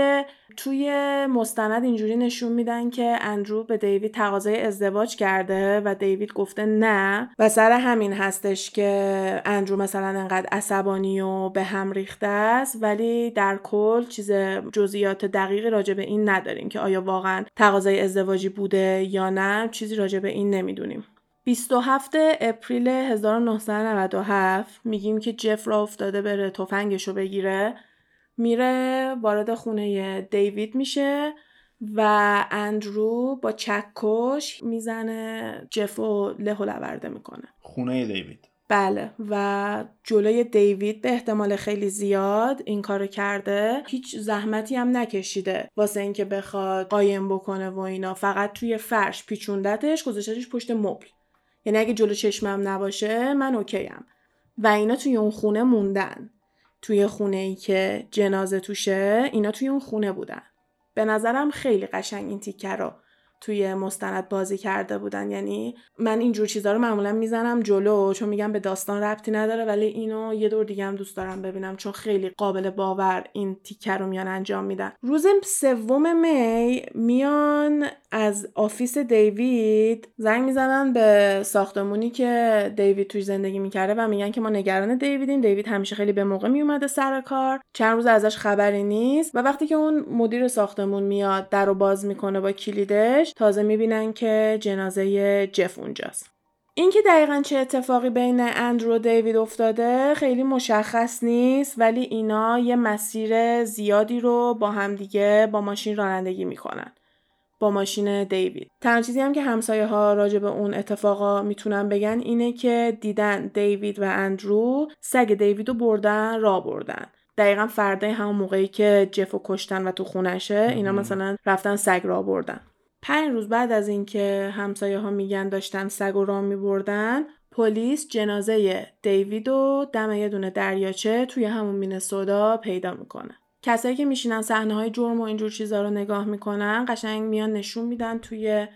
توی مستند اینجوری نشون میدن که اندرو به دیوید تقاضای ازدواج کرده و دیوید گفته نه و سر همین هستش که اندرو مثلا انقدر عصبانی و به هم ریخته است ولی در کل چیز جزئیات دقیقی راجع به این نداریم که آیا واقعا تقاضای ازدواجی بوده یا نه چیزی راجع به این نمی‌دونیم. 27 اپریل 1997 میگیم که جف را افتاده بره تفنگش رو بگیره. میره وارد خونه دیوید میشه و اندرو با چکش می‌زنه جف و له و لورده می‌کنه. خونه دیوید. بله و جلوی دیوید به احتمال خیلی زیاد این کارو کرده. هیچ زحمتی هم نکشیده واسه اینکه بخواد قایم بکنه و اینا. فقط توی فرش پیچوندتش گذاشتش پشت مبل. یعنی اگه جلو چشمم نباشه من اوکیم. و اینا توی اون خونه موندن. توی خونه ای که جنازه توشه اینا توی اون خونه بودن. به نظرم خیلی قشنگ این تیکه رو توی مستند بازی کرده بودن. یعنی من اینجور چیزا رو معمولا می‌زنم جلو چون میگم به داستان ربطی نداره ولی اینو یه دور دیگه هم دوست دارم ببینم چون خیلی قابل باور این تیکه رو میان انجام میدن. روز سوم می میان از office دیوید زنگ می‌زنن به ساختمونی که دیوید توی زندگی می‌کرده و میگن که ما نگران دیویدیم. دیوید همیشه خیلی به موقع میومده سر کار. چند روز ازش خبری نیست. و وقتی که اون مدیر ساختمون میاد در رو باز می‌کنه با کلیدش تازه می‌بینن که جنازه جف اونجاست. اینکه دقیقا چه اتفاقی بین اندرو و دیوید افتاده خیلی مشخص نیست ولی اینا یه مسیر زیادی رو با همدیگه با ماشین رانندگی می‌کنن. با ماشین دیوید. تنها چیزی هم که همسایه ها راجع به اون اتفاقا می‌تونن بگن اینه که دیدن دیوید و اندرو سگ دیوید رو بردن را بردن. دقیقا فردای همون موقعی که جفو کشتن و تو خونشه اینا مثلا رفتن سگ را بردن. پنج روز بعد از اینکه همسایه ها میگن داشتن سگ و را میبردن پلیس جنازه دیوید و دم یه دونه دریاچه توی همون مینسودا پیدا می‌کنه. کسایی که میشینن صحنه های جرم و اینجور چیزا رو نگاه می‌کنن قشنگ میان نشون میدن توی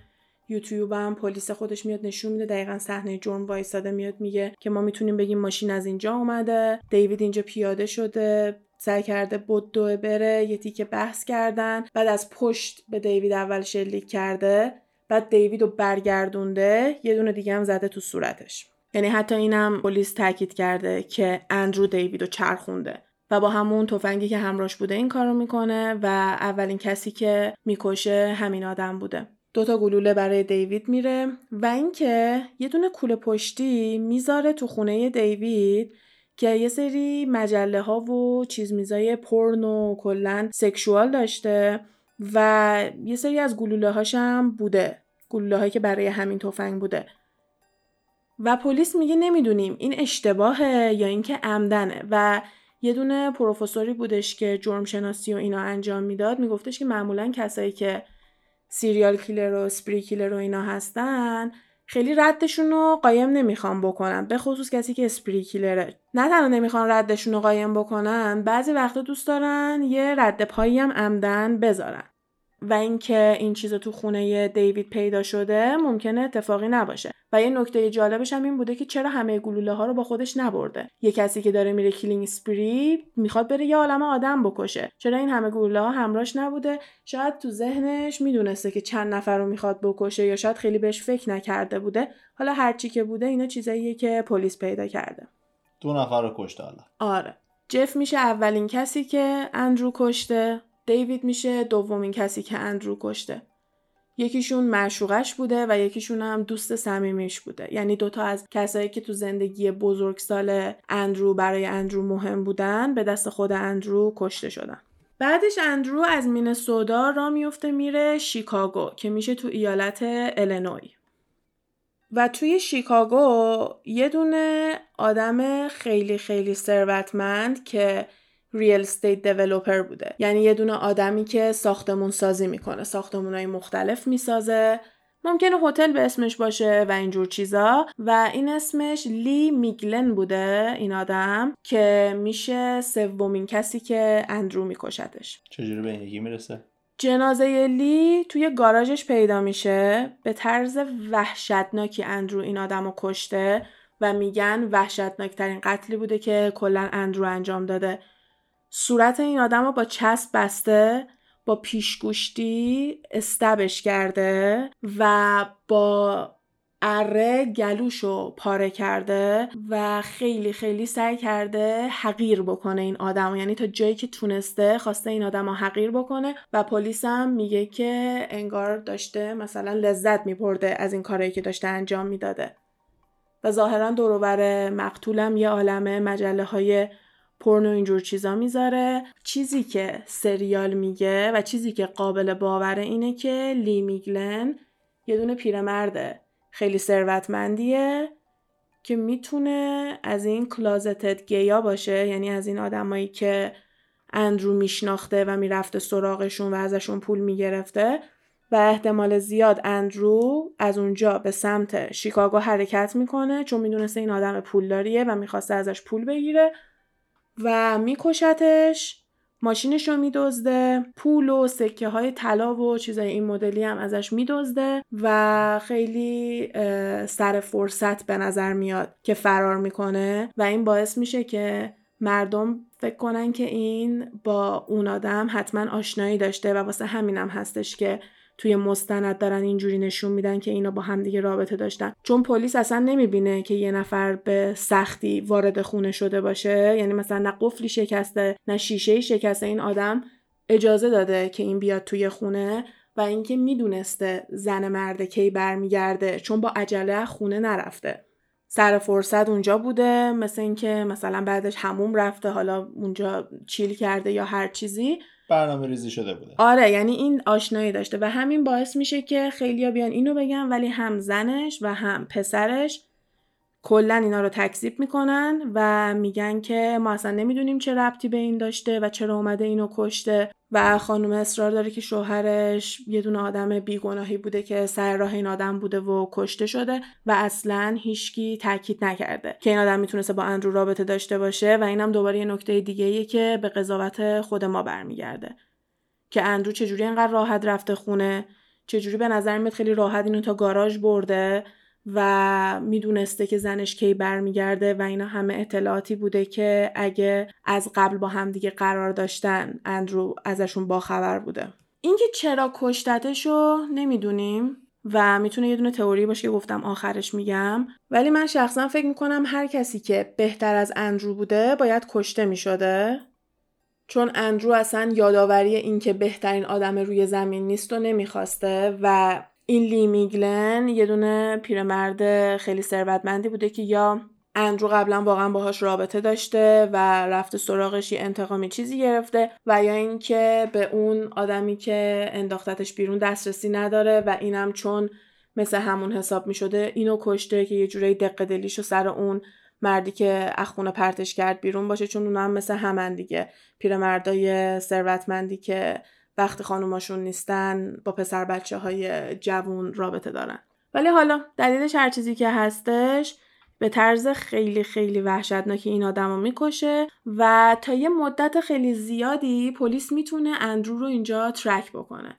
یوتیوب هم پلیس خودش میاد نشون میده دقیقا صحنه جرم وایساده میاد میگه که ما می‌تونیم بگیم ماشین از اینجا اومده دیوید اینجا پیاده شده سعی کرده دو بره یه تیکه بحث کردن بعد از پشت به دیوید اول شلیک کرده بعد دیوید رو برگردونده یه دونه دیگه هم زده تو صورتش. یعنی حتی اینم پلیس تاکید کرده که اندرو دیوید رو چرخونده. و با همون تفنگی که همراش بوده این کارو می‌کنه و اولین کسی که می‌کشه همین آدم بوده. دوتا گلوله برای دیوید میره و اینکه یه دونه کوله پشتی می‌ذاره تو خونه دیوید که یه سری مجله ها و چیز میزای پرن و کلا سکشوال داشته و یه سری از گلوله هاشم بوده. گلوله هایی که برای همین تفنگ بوده. و پلیس میگه نمی‌دونیم این اشتباهه یا اینکه عمدنه. و یه دونه پروفسوری بودش که جرم شناسی و اینا انجام می‌داد. میگفتش که معمولا کسایی که serial killer و spree killer و اینا هستن خیلی ردشون رو قایم نمی‌خوان بکنن به خصوص کسی که spree killer ه. نه تنها نمی‌خوان ردشون رو قایم بکنن بعضی وقتا دوست دارن یه رد پایی هم عمدن بذارن. و اینکه این چیز تو خونه دیوید پیدا شده ممکنه اتفاقی نباشه. و یه نکته جالبش هم این بوده که چرا همه گلوله ها رو با خودش نبرده. یه کسی که داره میره killing spree می‌خواد بره یه عالم آدم بکشه. چرا این همه گلوله ها همراش نبوده؟ شاید تو ذهنش می‌دونسته که چند نفر رو می‌خواد بکشه یا شاید خیلی بهش فکر نکرده بوده. حالا هرچی که بوده اینا چیزاییه که پلیس پیدا کرده. دو نفر رو کشته حالا. آره. جف میشه اولین کسی که اندرو کشته. دیوید میشه دومین کسی که اندرو کشته. یکیشون معشوقش بوده و یکیشون هم دوست صمیمیش بوده. یعنی دوتا از کسایی که تو زندگی بزرگسال اندرو برای اندرو مهم بودن به دست خود اندرو کشته شدن. بعدش اندرو از مینسوتا را میفته میره شیکاگو که میشه تو ایالت الینوی. و توی شیکاگو یه دونه آدم خیلی خیلی ثروتمند که real estate developer بوده. یعنی یه دونه آدمی که ساختمون سازی می‌کنه های مختلف می‌سازه. ممکنه هتل به اسمش باشه و اینجور چیزا. و این اسمش لی میگلین بوده این آدم که میشه سومین کسی که اندرو میکشتش چجوری به این می‌رسه؟ جنازه لی توی گاراژش پیدا میشه. به طرز وحشتناکی اندرو این آدم رو کشته و میگن وحشتناکترین قتلی بوده که کلا اندرو انجام داده. صورت این آدم رو با چسب بسته با پیشگوشتی استبش کرده و با اره گلوشو پاره کرده و خیلی خیلی سعی کرده حقیر بکنه این آدم یعنی تا جایی که تونسته خواسته این آدم رو حقیر بکنه و پلیس هم میگه که انگار داشته مثلا لذت میبرده از این کارهایی که داشته انجام می‌داده. و ظاهرا دوروبر مقتولم یه عالمه مجله های پرنو اینجور چیزا می‌ذاره. چیزی که سریال میگه و چیزی که قابل باوره اینه که لی میگلن یه دونه پیرمرده. خیلی ثروتمندیه که می‌تونه از این کلازتد گیا باشه یعنی از این آدمایی که اندرو میشناخته و می‌رفته سراغشون و ازشون پول می‌گرفته و احتمال زیاد اندرو از اونجا به سمت شیکاگو حرکت می‌کنه چون می‌دونسته این آدم پولداریه و می‌خواسته ازش پول بگیره. و میکشتش ماشینش رو میدزده پول و سکه های طلا و چیزای این مدلی هم ازش میدزده و خیلی سر فرصت به نظر میاد که فرار می‌کنه و این باعث میشه که مردم فکر کنن که این با اون آدم حتما آشنایی داشته و واسه همینم هستش که توی مستند دارن اینجوری نشون میدن که اینا با همدیگه رابطه داشتن. چون پلیس اصلا نمی‌بینه که یه نفر به سختی وارد خونه شده باشه. یعنی مثلا نه قفلی شکسته نه شیشه شکسته. این آدم اجازه داده که این بیاد توی خونه و اینکه می‌دونسته زن مرد کی برمیگرده چون با عجله خونه نرفته. سر فرصت اونجا بوده مثل اینکه مثلا بعدش هموم رفته حالا اونجا چیل کرده یا هر چیزی. برنامه ریزی شده بوده. آره یعنی این آشنایی داشته و همین باعث میشه که خیلیا بیان اینو بگن ولی هم زنش و هم پسرش کلا اینا رو تکذیب می‌کنن و میگن که ما اصلا نمی‌دونیم چه ربطی به این داشته و چرا اومده اینو کشته. و خانم اصرار داره که شوهرش یه دونه آدم بیگناهی بوده که سر راه این آدم بوده و کشته شده و اصلا هیچکی تاکید نکرده که این آدم می‌تونسته با اندرو رابطه داشته باشه و اینم دوباره یه نکته دیگه که به قضاوت خود ما برمیگرده. که اندرو چجوری انقدر راحت رفته خونه؟ چجوری به نظر میاد خیلی راحت اینو تا گاراژ برده؟ و می‌دونسته که زنش کی برمیگرده و اینا همه اطلاعاتی بوده که اگه از قبل با هم دیگه قرار داشتن اندرو ازشون باخبر بوده. اینکه چرا کشتتشو نمی‌دونیم و می‌تونه یه دونه تئوری باشه که گفتم آخرش میگم ولی من شخصا فکر می‌کنم هر کسی که بهتر از اندرو بوده باید کشته می‌شده. چون اندرو اصلا یادآوری این که بهترین آدم روی زمین نیست و نمی‌خواسته و این لی میگلن یه دونه پیرمرد خیلی ثروتمندی بوده که یا اندرو قبلا واقعا باهاش رابطه داشته و رفته سراغش یه انتقامی چیزی گرفته و یا اینکه به اون آدمی که انداختتش بیرون دسترسی نداره و اینم چون مثل همون حساب می شده اینو کشته که یه جورایی دقه دلیشو سر اون مردی که اخونه پرتش کرد بیرون باشه چون اونم مثل همن دیگه. پیرمردای ثروتمندی که وقتی خانوماشون نیستن با پسر بچه های جوون رابطه دارن. ولی حالا دلیلش هر چیزی که هستش به طرز خیلی خیلی وحشتناکی این آدم رو می‌کشه و تا یه مدت خیلی زیادی پلیس می‌تونه اندرو رو اینجا ترک بکنه.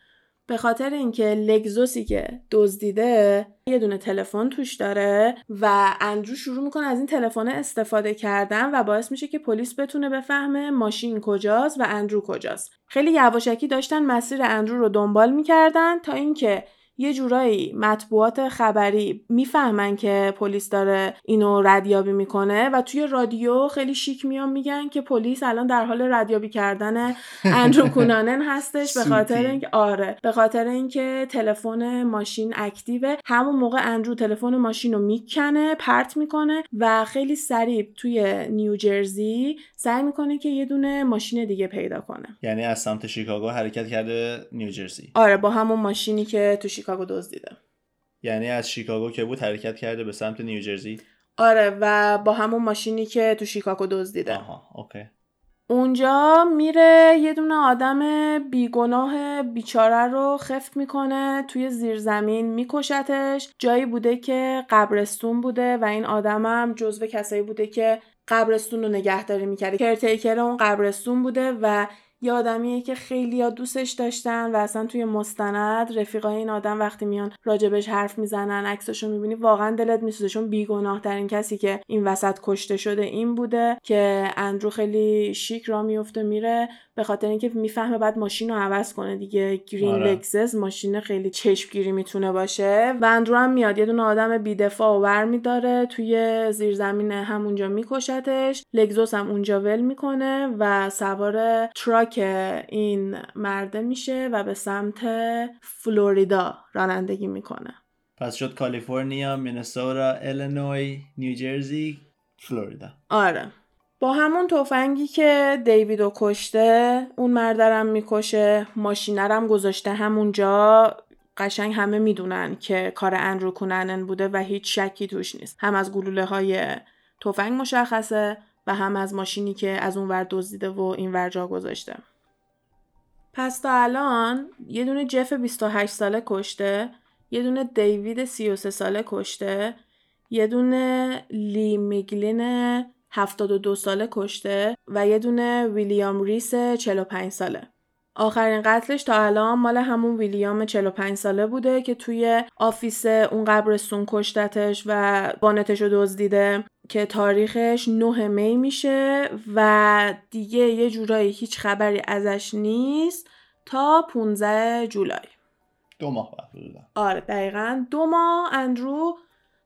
به خاطر اینکه لگزوسی که دزدیده یه دونه تلفن توش داره و اندرو شروع می‌کنه از این تلفن استفاده کردن و باعث میشه که پلیس بتونه بفهمه ماشین کجاست و اندرو کجاست. خیلی یواشکی داشتن مسیر اندرو رو دنبال می‌کردن تا اینکه یه جورایی مطبوعات خبری می‌فهمن که پلیس داره اینو ردیابی می‌کنه و توی رادیو خیلی شیک میان میگن که پلیس الان در حال ردیابی کردن اندرو کونانن هستش به خاطر اینکه آره به خاطر اینکه تلفن ماشین اکتیوه. همون موقع اندرو تلفن ماشین رو می‌کنه پرت می‌کنه و خیلی سریع توی نیوجرسی سعی می‌کنه که یه دونه ماشین دیگه پیدا کنه. یعنی از سمت شیکاگو حرکت کرده نیوجرسی آره با همون ماشینی که تو شیکاگو دزدیده یعنی از شیکاگو که بود حرکت کرده به سمت نیوجرسی آره و با همون ماشینی که تو شیکاگو دزدیده آها اوکی. اونجا میره یه دونه آدم بیگناه بیچاره رو خفت می‌کنه توی زیرزمین میکشتش. جایی بوده که قبرستون بوده و این آدمم جزو کسایی بوده که قبرستون رو نگهداری می‌کرده. caretaker اون قبرستون بوده و یه آدمیه که خیلی ها دوستش داشتن و اصلا توی مستند رفیقای این آدم وقتی میان راجبش حرف می‌زنن عکسشو می‌بینی واقعا دلت میسوزه. چون بیگناه ترین کسی که این وسط کشته شده این بوده که اندرو خیلی شیک را میفته میره به خاطر اینکه می‌فهمه باید ماشین رو عوض کنه دیگه green آره. ماشین خیلی چشمگیری می‌تونه باشه و اندرو هم میاد یه دونه آدم بیدفاع و ور میداره توی زیرزمین همونجا میکشتش لکسوس هم اونجا ول می‌کنه و سوار truck این مرده میشه و به سمت فلوریدا رانندگی می‌کنه پس شد کالیفرنیا، مینسوتا، ایلینوی، نیوجرسی، فلوریدا. آره. با همون تفنگی که دیویدو کشته اون مردرم می‌کشه ماشینرم گذاشته همونجا. قشنگ همه می‌دونن که کار اندرو کوننن بوده و هیچ شکی توش نیست. هم از گلوله های تفنگ مشخصه و هم از ماشینی که از اون ور دزدیده و این ور جا گذاشته. پس تا الان یه دونه جف 28 ساله کشته یه دونه دیوید 33 ساله کشته یه دونه لی میگلین 72 ساله کشته و یه دونه ویلیام ریس 45 ساله. آخرین قتلش تا الان مال همون ویلیام 45 ساله بوده که توی office اون قبرستون کشتتش و وانتش رو دزدیده که تاریخش 9 می میشه و دیگه یه جورایی هیچ خبری ازش نیست تا 15 جولای. دو ماه آره دقیقا. دو ماه اندرو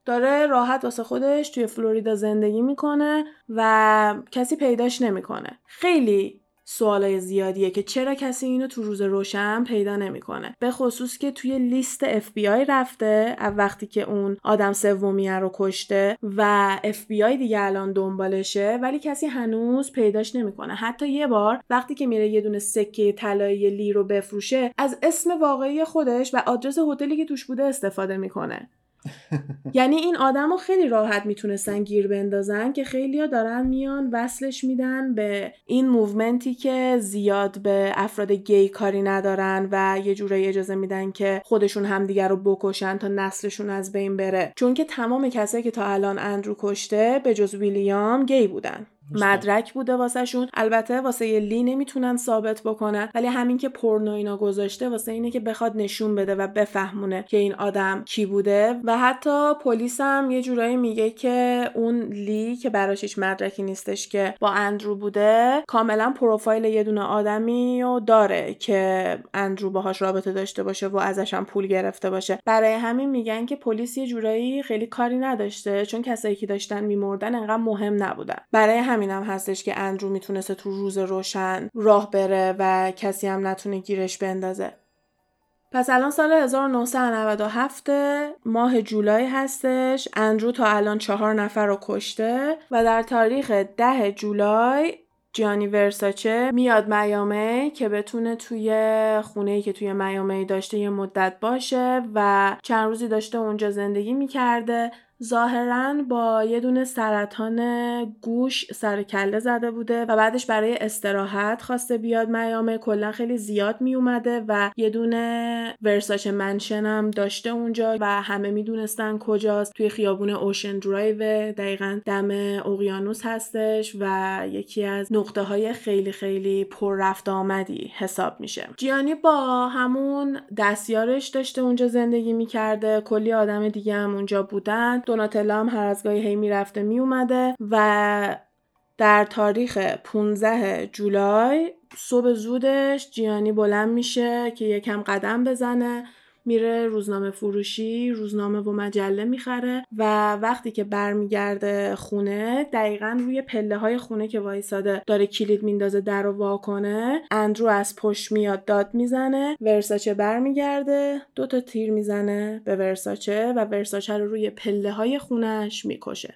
داره راحت واسه خودش توی فلوریدا زندگی می‌کنه و کسی پیداش نمی‌کنه. خیلی سوالای زیادیه که چرا کسی اینو تو روز روشن پیدا نمی‌کنه. به خصوص که توی لیست آی رفته وقتی که اون آدم سومیه رو کشته و آی دیگه الان دنبالشه ولی کسی هنوز پیداش نمی‌کنه. حتی یه بار وقتی که میره یه دونه سکه طلایی لی رو بفروشه از اسم واقعی خودش و آدرس هتلی که توش بوده استفاده می‌کنه. یعنی این آدم رو خیلی راحت می‌تونستن گیر بندازن که خیلیا دارن میان وصلش میدن به این movement ی که زیاد به افراد گی کاری ندارن و یه جورایی اجازه میدن که خودشون همدیگر رو بکشن تا نسلشون از بین بره. چون که تمام کسایی که تا الان اندرو کشته به جز ویلیام گی بودن. مدرک بوده واسهشون. البته واسه لی نمی‌تونن ثابت بکنن. ولی همین که پرنو اینا گذاشته واسه اینه که بخواد نشون بده و بفهمونه که این آدم کی بوده. و حتی پلیس هم یه جورایی میگه که اون لی که براش هیچ مدرکی نیستش که با اندرو بوده کاملا پروفایل یه دونه آدمی و داره که اندرو باهاش رابطه داشته باشه و ازش هم پول گرفته باشه. برای همین میگن که پلیس یه جورایی خیلی کاری نداشته. چون کسایی که داشتن میمردن انقدر مهم نبودن. برای همینم هستش که اندرو می‌تونسته تو روز روشن راه بره و کسی هم نتونه گیرش بندازه. پس الان سال 1997 ماه جولای هستش اندرو تا الان چهار نفر رو کشته و در تاریخ ده جولای جانی ورساچه میاد میامه که بتونه توی خونه که توی میامه داشته یه مدت باشه و چند روزی داشته اونجا زندگی می‌کرده ظاهرا با یه دونه سرطان گوش سر و کله زده بوده و بعدش برای استراحت خواسته بیاد میامه. کلا خیلی زیاد می اومده و یه دونه ورساچه mansion هم داشته اونجا و همه می‌دونستن کجاست. توی خیابون اوشن درایو دقیقا دم اقیانوس هستش و یکی از نقطه های خیلی خیلی پر رفت آمدی حساب میشه. جیانی با همون دستیارش داشته اونجا زندگی می‌کرده. کلی آدم دیگه هم اونجا بودن. دوناتلا هم هر از گاهی هی می‌رفته میومده و در تاریخ 15 جولای صبح زودش جیانی بلند میشه که یکم قدم بزنه. میره روزنامه فروشی روزنامه و مجله می‌خره و وقتی که برمیگرده خونه دقیقا روی پله های خونه که وایساده داره کلید میندازه در رو وا کنه اندرو از پشت میاد داد می‌زنه ورساچه برمیگرده دوتا تیر می‌زنه به ورساچه و ورساچه رو روی پله های خونهش می‌کشه.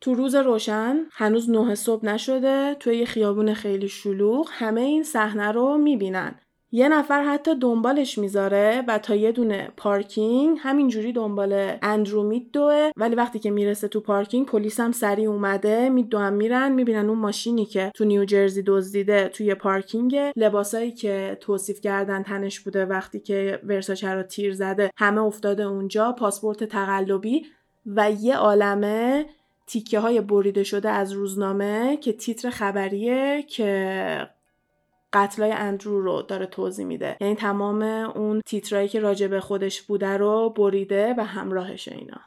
تو روز روشن هنوز نه صبح نشده توی یه خیابون خیلی شلوغ همه این صحنه رو می‌بینن. یه نفر حتی دنبالش می‌ذاره و تا یه دونه پارکینگ همینجوری دنبال اندرو میدوه ولی وقتی که می‌رسه تو پارکینگ پلیس هم سریع اومده میدوهم میرن می‌بینن اون ماشینی که تو نیوجرسی دزدیده توی پارکینگ لباسایی که توصیف کردن تنش بوده وقتی که ورساچه رو تیر زده همه افتاده اونجا پاسپورت تقلبی و یه عالمه تیکه های بریده شده از روزنامه که تیتر خبریه که قتلای اندرو رو داره توضیح میده. یعنی تمام اون تیترایی که راجع به خودش بوده رو بریده و همراهش اینا.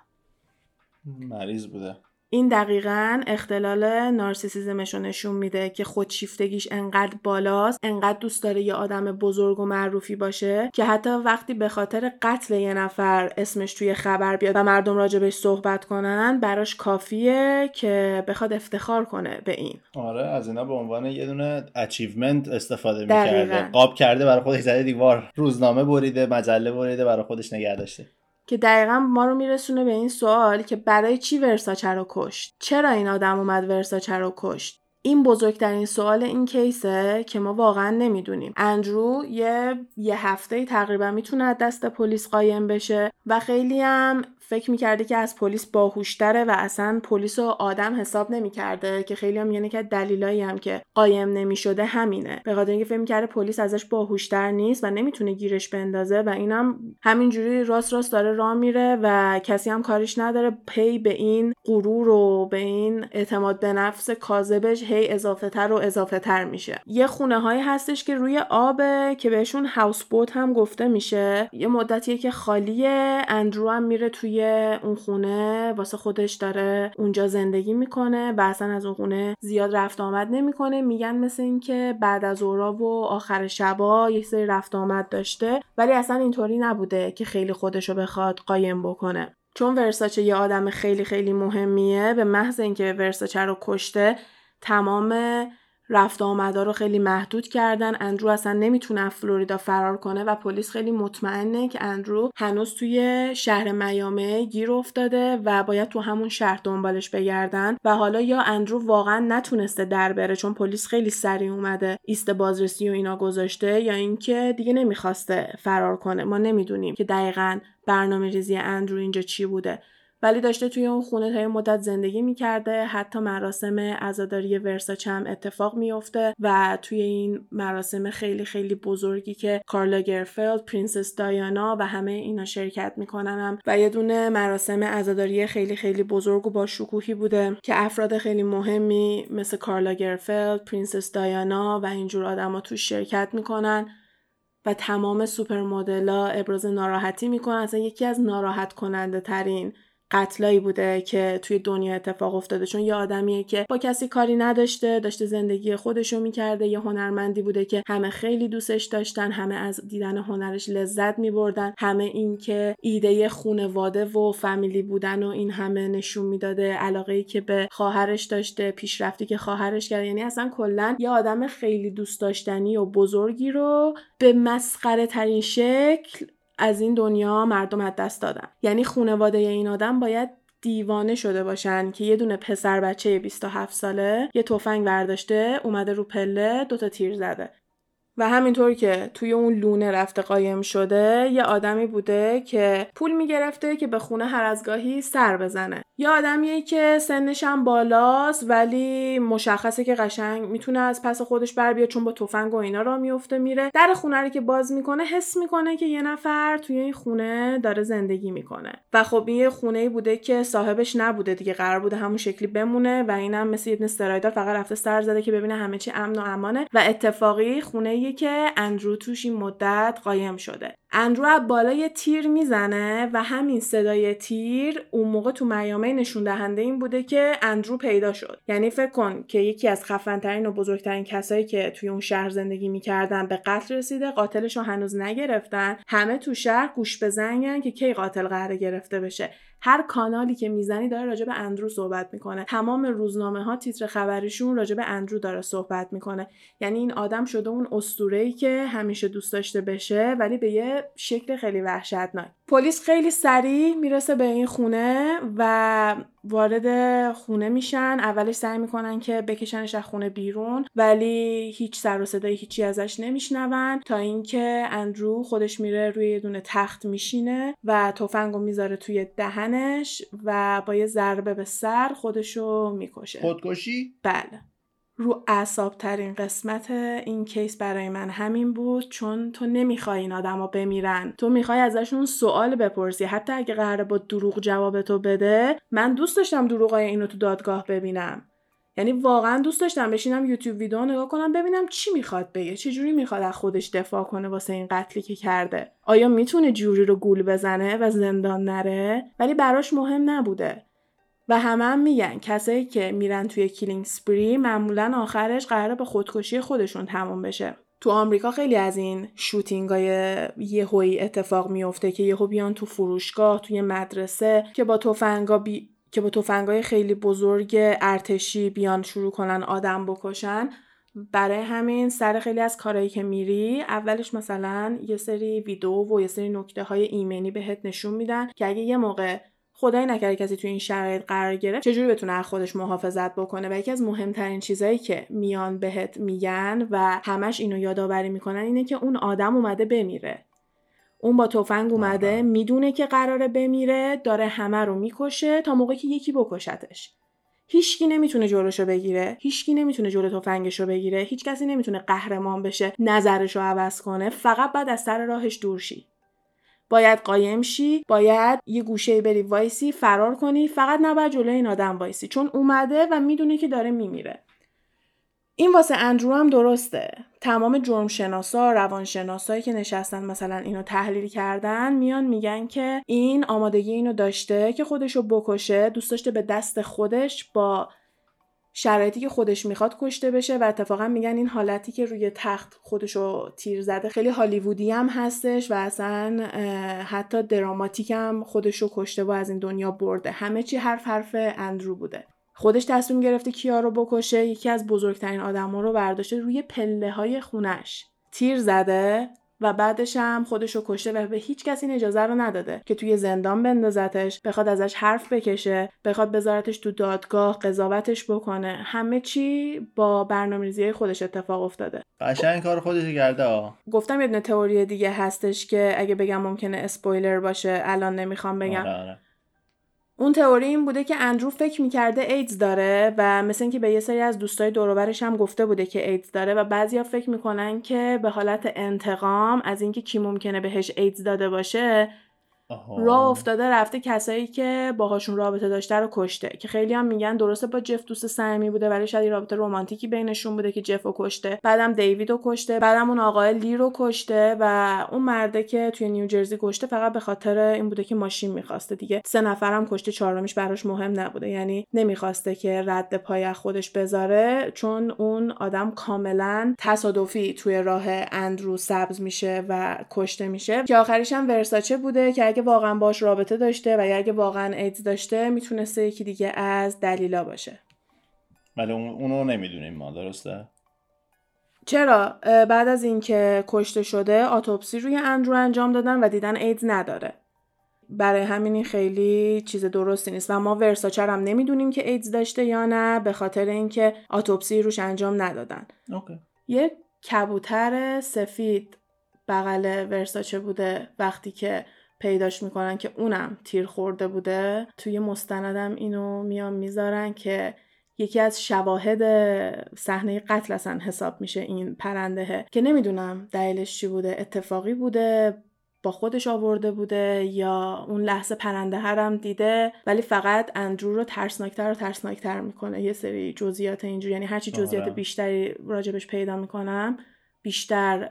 مریض بوده. این دقیقا اختلال نارسیسیزمش رو نشون میده که خودشیفتگیش انقدر بالاست انقدر دوست داره یه آدم بزرگ و معروفی باشه که حتی وقتی به خاطر قتل یه نفر اسمش توی خبر بیاد و مردم راجبش صحبت کنن براش کافیه که بخواد افتخار کنه به این. آره از اینا به عنوان یه دونه achievement استفاده می‌کرده. قاب کرده برای خودش زده دیوار روزنامه بریده مجله بریده برای خودش نگه داشته. که دقیقا ما رو میرسونه به این سوال که برای چی ورساچه رو کشت؟ چرا این آدم اومد ورساچه رو کشت؟ این بزرگترین سوال این case ه که ما واقعا نمی‌دونیم. اندرو یه یه هفته تقریبا می‌تونه دست پلیس قایم بشه و خیلی هم فکر می‌کرده که از پلیس باهوشتره و اصلا پلیس رو آدم حساب نمی‌کرده که خیلی هم یعنی که دلیلایی هم که قایم نمی‌شده همینه. به خاطر اینکه فکر می‌کرده پلیس ازش باهوشتر نیست و نمی‌تونه گیرش بندازه و اینم همینجوری راست راست داره راه میره و کسی هم کارش نداره. پی به این غرور و به این اعتماد به نفس کاذبش هی اضافه تر و اضافه تر میشه. یه خونه هایی هستش که روی آبه که بهشون هاوس بوت هم گفته میشه. یه مدتیه که خالیه اندرو هم میره توی اون خونه واسه خودش داره اونجا زندگی می‌کنه و اصلا از اون خونه زیاد رفت آمد نمی‌کنه. میگن مثل اینکه بعد از اورا و آخر شبا یه سری رفت آمد داشته ولی اصلا اینطوری نبوده که خیلی خودشو بخواد قایم بکنه. چون ورساچه یه آدم خیلی خیلی مهمیه به محض اینکه ورساچه رو کشته تمام رفت آمدا رو خیلی محدود کردن. اندرو اصلا نمی‌تونه فلوریدا فرار کنه و پلیس خیلی مطمئنه که اندرو هنوز توی شهر میامه گیر افتاده و باید تو همون شهر دنبالش بگردن و حالا یا اندرو واقعا نتونسته در بره چون پلیس خیلی سریع اومده ایست بازرسی و اینا گذاشته یا اینکه دیگه نمی‌خواسته فرار کنه. ما نمی‌دونیم که دقیقا برنامه ریزی اندرو اینجا چی بوده. ولی داشته توی اون خونه تا مدت زندگی می‌کرده. حتی مراسم عزاداری ورساچ هم اتفاق میفته و توی این مراسم خیلی خیلی بزرگی که کارل لاگرفلد پرنسس دایانا و همه اینا شرکت می‌کنن هم. و یه دونه مراسم عزاداری خیلی خیلی بزرگ و با شکوهی بوده که افراد خیلی مهمی مثل کارل لاگرفلد پرنسس دایانا و اینجور آدما توش شرکت می‌کنن و تمام سوپر مدلا ابراز ناراحتی می‌کنن. اصلا یکی از ناراحت کننده ترین قتلایی بوده که توی دنیا اتفاق افتاده. چون یه آدمیه که با کسی کاری نداشته داشته زندگی خودشو می‌کرده. یه هنرمندی بوده که همه خیلی دوستش داشتن همه از دیدن هنرش لذت میبردن. همه این که ایده خونواده و فامیلی بودن و این همه نشون می‌داده. علاقه ای که به خواهرش داشته پیشرفتی که خواهرش کرد یعنی اصلا کلا یه آدم خیلی دوست داشتنی و بزرگی رو به مسخره ترین شکل از این دنیا مردم از دست دادن. یعنی خانواده این آدم باید دیوانه شده باشن که یه دونه پسر بچه 27 ساله یه تفنگ برداشته اومده رو پله دوتا تیر زده. و همینطور که توی اون لونه رفته قایم شده یه آدمی بوده که پول می‌گرفته که به خونه هر از گاهی سر بزنه. یه آدمیه که سنش هم بالاست ولی مشخصه که قشنگ می‌تونه از پس خودش بر بیاد چون با تفنگ و اینا را میفته میره. در خونه رو که باز می‌کنه حس می‌کنه که یه نفر توی این خونه داره زندگی می‌کنه. و خب این یه خونه بوده که صاحبش نبوده دیگه قرار بوده همون شکلی بمونه و اینم مثل یه استرایدار فقط رفته سر زده که ببینه همه چی امن و امانه. و اتفاقی خونه که اندرو توش این مدت قایم شده. اندرو از بالای تیر می‌زنه و همین صدای تیر اون موقع تو میامه نشون دهنده این بوده که اندرو پیدا شد. یعنی فکر کن که یکی از خفنترین و بزرگترین کسایی که توی اون شهر زندگی می‌کردن به قتل رسیده قاتلش رو هنوز نگرفتن. همه تو شهر گوش بزنگن که کی قاتل قراره گرفته بشه. هر کانالی که می‌زنی داره راجع به اندرو صحبت می‌کنه. تمام روزنامه ها تیتر خبریشون راجع به اندرو داره صحبت می‌کنه. یعنی این آدم شده اون ای که همیشه دوست داشته بشه ولی به یه شکل خیلی وحشتناک. پلیس خیلی سریع می‌رسه به این خونه و وارد خونه میشن. اولش سعی می‌کنن که بکشنش از خونه بیرون ولی هیچ سر و صدای هیچی ازش نمیشنون تا اینکه اندرو خودش میره روی یه دونه تخت میشینه و تفنگو می‌ذاره توی دهنش و با یه ضربه به سر خودشو می‌کشه. خودکشی؟ بله. رو اعصاب ترین قسمت این کیس برای من همین بود چون تو نمی‌خوای این آدما بمیرن. تو می‌خوای ازشون سوال بپرسی. حتی اگه قراره با دروغ جواب تو بده من دوست داشتم دروغای اینو تو دادگاه ببینم. یعنی واقعا دوست داشتم بشینم یوتیوب ویدیو نگاه کنم ببینم چی می‌خواد بگه چجوری می‌خواد از خودش دفاع کنه واسه این قتلی که کرده. آیا می‌تونه جوری رو گول بزنه و زندان نره؟ ولی براش مهم نبوده. و همه هم میگن کسایی که میرن توی killing spree معمولا آخرش قراره به خودکشی خودشون تمام بشه. تو آمریکا خیلی از این shooting های یهویی اتفاق میفته که یهو بیان تو فروشگاه توی مدرسه که با تفنگا بی... که با تفنگای خیلی بزرگ ارتشی بیان شروع کنن آدم بکشن برای همین سر خیلی از کارهایی که میری اولش مثلا یه سری ویدیو و یه سری نکته های ایمنی بهت نشون میدن که اگه یه موقع خدای نکرده کسی تو این شرایط قرار گرفت چجوری بتونه از خودش محافظت بکنه؟ و یکی از مهمترین چیزهایی که میان بهت میگن و همش اینو یادآوری می‌کنن اینه که اون آدم اومده بمیره. اون با تفنگ اومده می‌دونه که قراره بمیره داره همه رو می‌کشه تا موقعی که یکی بکشتش. هیچکی نمی‌تونه جلوشو بگیره هیچکی نمی‌تونه جلو تفنگشو بگیره هیچ کسی نمی‌تونه قهرمان بشه نظرشو عوض کنه فقط بعد از سر راهش دور شی. باید قایم شی باید یه گوشه بری وایسی فرار کنی فقط نباید جلوی این آدم وایسی. چون اومده و می‌دونه که داره میمیره. این واسه اندرو هم درسته. تمام جرمشناسا روانشناسایی که نشستن مثلا اینو تحلیل کردن میان میگن که این آمادگی اینو داشته که خودشو بکشه دوست داشته به دست خودش با شرایطی که خودش می‌خواد کشته بشه و اتفاقا میگن این حالتی که روی تخت خودشو تیر زده خیلی هالیوودی هم هستش و اصلا حتی دراماتیک هم خودشو کشته و از این دنیا برده. همه چی حرف حرف اندرو بوده. خودش تصمیم گرفته کیا رو بکشه یکی از بزرگترین آدما رو برداشته روی پله های خونش. تیر زده و بعدش هم خودش رو کشته و به هیچ کسی اجازه رو نداده که توی زندان بندازتش بخواد ازش حرف بکشه بخواد بذارتش تو دادگاه قضاوتش بکنه. همه چی با برنامه‌ریزی خودش اتفاق افتاده. قشنگ کار خودش کرده گفتم یه تئوری دیگه هستش که اگه بگم ممکنه اسپویلر باشه الان نمی‌خوام بگم. آره آره. اون تئوری این بوده که اندرو فکر می‌کرده ایدز داره و مثل اینکه به یه سری از دوستای دوروبرش هم گفته بوده که ایدز داره و بعضیا فکر می‌کنن که به حالت انتقام از اینکه کی ممکنه بهش ایدز داده باشه راه افتاده رفته کسایی که باهاشون رابطه داشته رو کشته که خیلی هم میگن درسته با جف دوست صمیمی بوده ولی شاید رابطه رمانتیکی بینشون بوده که جف رو کشته. بعدم دیوید رو کشته بعدم اون آقای لی رو کشته و اون مرده که توی نیوجرسی کشته فقط به خاطر این بوده که ماشین می‌خواسته دیگه. سه نفرم کشته چهارمیش براش مهم نبوده. یعنی نمی‌خواسته که رد پای خودش بذاره چون اون آدم کاملا تصادفی توی راه اندرو سبز میشه و کشته میشه. که آخریش هم ورساچه بوده که اگه واقعا باش رابطه داشته و اگه واقعا ایدز داشته می‌تونسته یکی دیگه از دلیلا باشه. ولی اونو نمی‌دونیم ما درسته؟ چرا؟ بعد از اینکه کشته شده آتوپسی روی اندرو انجام دادن و دیدن ایدز نداره. برای همین این خیلی چیز درستی نیست. و ما ورساچر هم نمی‌دونیم که ایدز داشته یا نه به خاطر اینکه آتوپسی روش انجام ندادن. اوکی. یه کبوتر سفید بغل ورساچه بوده وقتی که پیداش می‌کنن که اونم تیر خورده بوده. توی مستندم اینو میان می‌ذارن که یکی از شواهد صحنه قتل اصلا حساب میشه این پرنده که نمی‌دونم دلیلش چی بوده اتفاقی بوده با خودش آورده بوده یا اون لحظه پرنده هرم دیده ولی فقط اندرو رو ترسناکتر و ترسناکتر می‌کنه. یه سری جزئیات اینجوری یعنی هرچی جزئیات آره. بیشتری راجبش پیدا می‌کنم بیشتر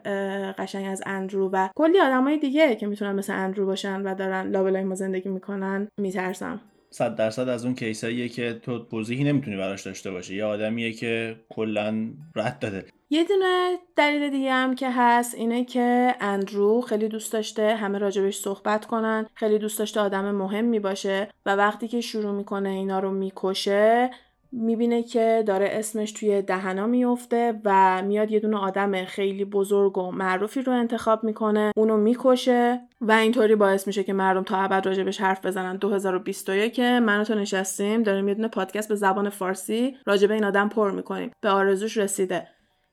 قشنگ از اندرو و کلی آدمای دیگه که می‌تونن مثل اندرو باشن و دارن لابلای ما زندگی می‌کنن میترسم. صد درصد از اون کیساییه که تو توضیحی نمی‌تونی براش داشته باشی. یه آدمیه که کلا رد داده. یه دونه دلیل دیگه هم که هست اینه که اندرو خیلی دوست داشته همه راجبش صحبت کنن خیلی دوست داشته آدم مهمی باشه و وقتی که شروع می‌کنه اینا رو می‌کشه می‌بینه که داره اسمش توی دهنا میفته و میاد یه دونه آدم خیلی بزرگ و معروفی رو انتخاب می‌کنه اونو می‌کشه و اینطوری باعث میشه که مردم تا ابد راجبش حرف بزنن. 2021 که من تو نشستیم داریم یه دونه پادکست به زبان فارسی راجب این آدم پر می‌کنیم. به آرزوش رسیده.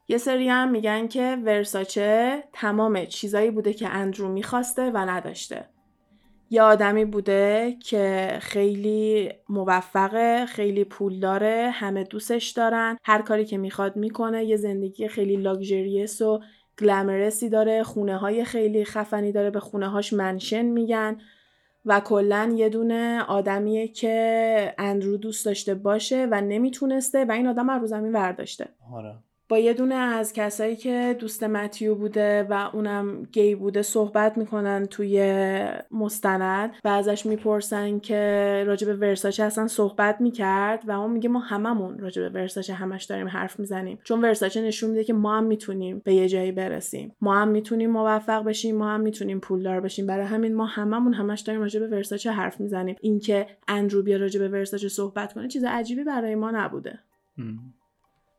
یه سری هم میگن که ورساچه تمام چیزایی بوده که اندرو می‌خواسته و نداشته. یه آدمی بوده که خیلی موفقه خیلی پول داره همه دوستش دارن هر کاری که می‌خواد می‌کنه یه زندگی خیلی لاکجریس و گلمرسی داره خونه های خیلی خفنی داره به خونه هاش منشن میگن و کلا یه دونه آدمیه که اندرو دوست داشته باشه و نمی‌تونسته و این آدم رو زمین ورداشته آره. با یه دونه از کسایی که دوست متیو بوده و اونم گی بوده صحبت می‌کنن توی مستند و ازش می‌پرسن که راجب ورساچه اصلا صحبت می‌کرد و اون میگه ما هممون راجب ورساچه همش داریم حرف می‌زنیم. چون ورساچه نشون میده که ما هم می‌تونیم به یه جایی برسیم. ما هم می‌تونیم موفق بشیم ما هم می‌تونیم پولدار بشیم. برای همین ما هممون همش داریم راجب ورساچه حرف می‌زنیم. اینکه اندرو بیا راجب ورساچه صحبت کنه چیز عجیبی برای ما نبوده.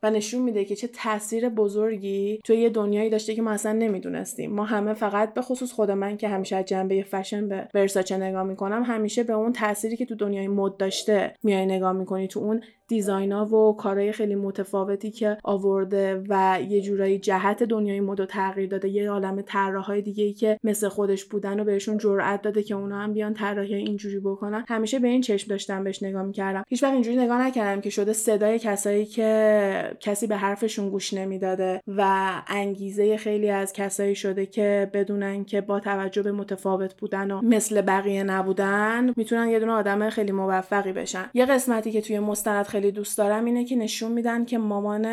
و نشون میده که چه تاثیر بزرگی توی یه دنیایی داشته که ما اصلا نمی‌دونستیم. ما همه فقط به خصوص خود من که همیشه از جنبه فشن به ورساچه نگاه می‌کنم همیشه به اون تأثیری که تو دنیای مد داشته میای نگاه می‌کنی تو اون دیزاینا و کارهای خیلی متفاوتی که آورده و یه جورایی جهت دنیای مد تغییر داده. یه عالم طراحهای دیگه ای که مثل خودش بودن و بهشون جرأت داده که اونا هم بیان طراحی اینجوری بکنن. همیشه به این چشم داشتم بهش نگاه می‌کردم. هیچ وقت اینجوری نگاه نکردم که شده صدای کسایی که کسی به حرفشون گوش نمی‌داده و انگیزه خیلی از کسایی شده که بدونن که با توجه به متفاوت بودن و مثل بقیه نبودن می‌تونن یه دونه آدم خیلی موفقی بشن. یه قسمتی که توی مستند خیلی دوست دارم اینه که نشون میدن که مامان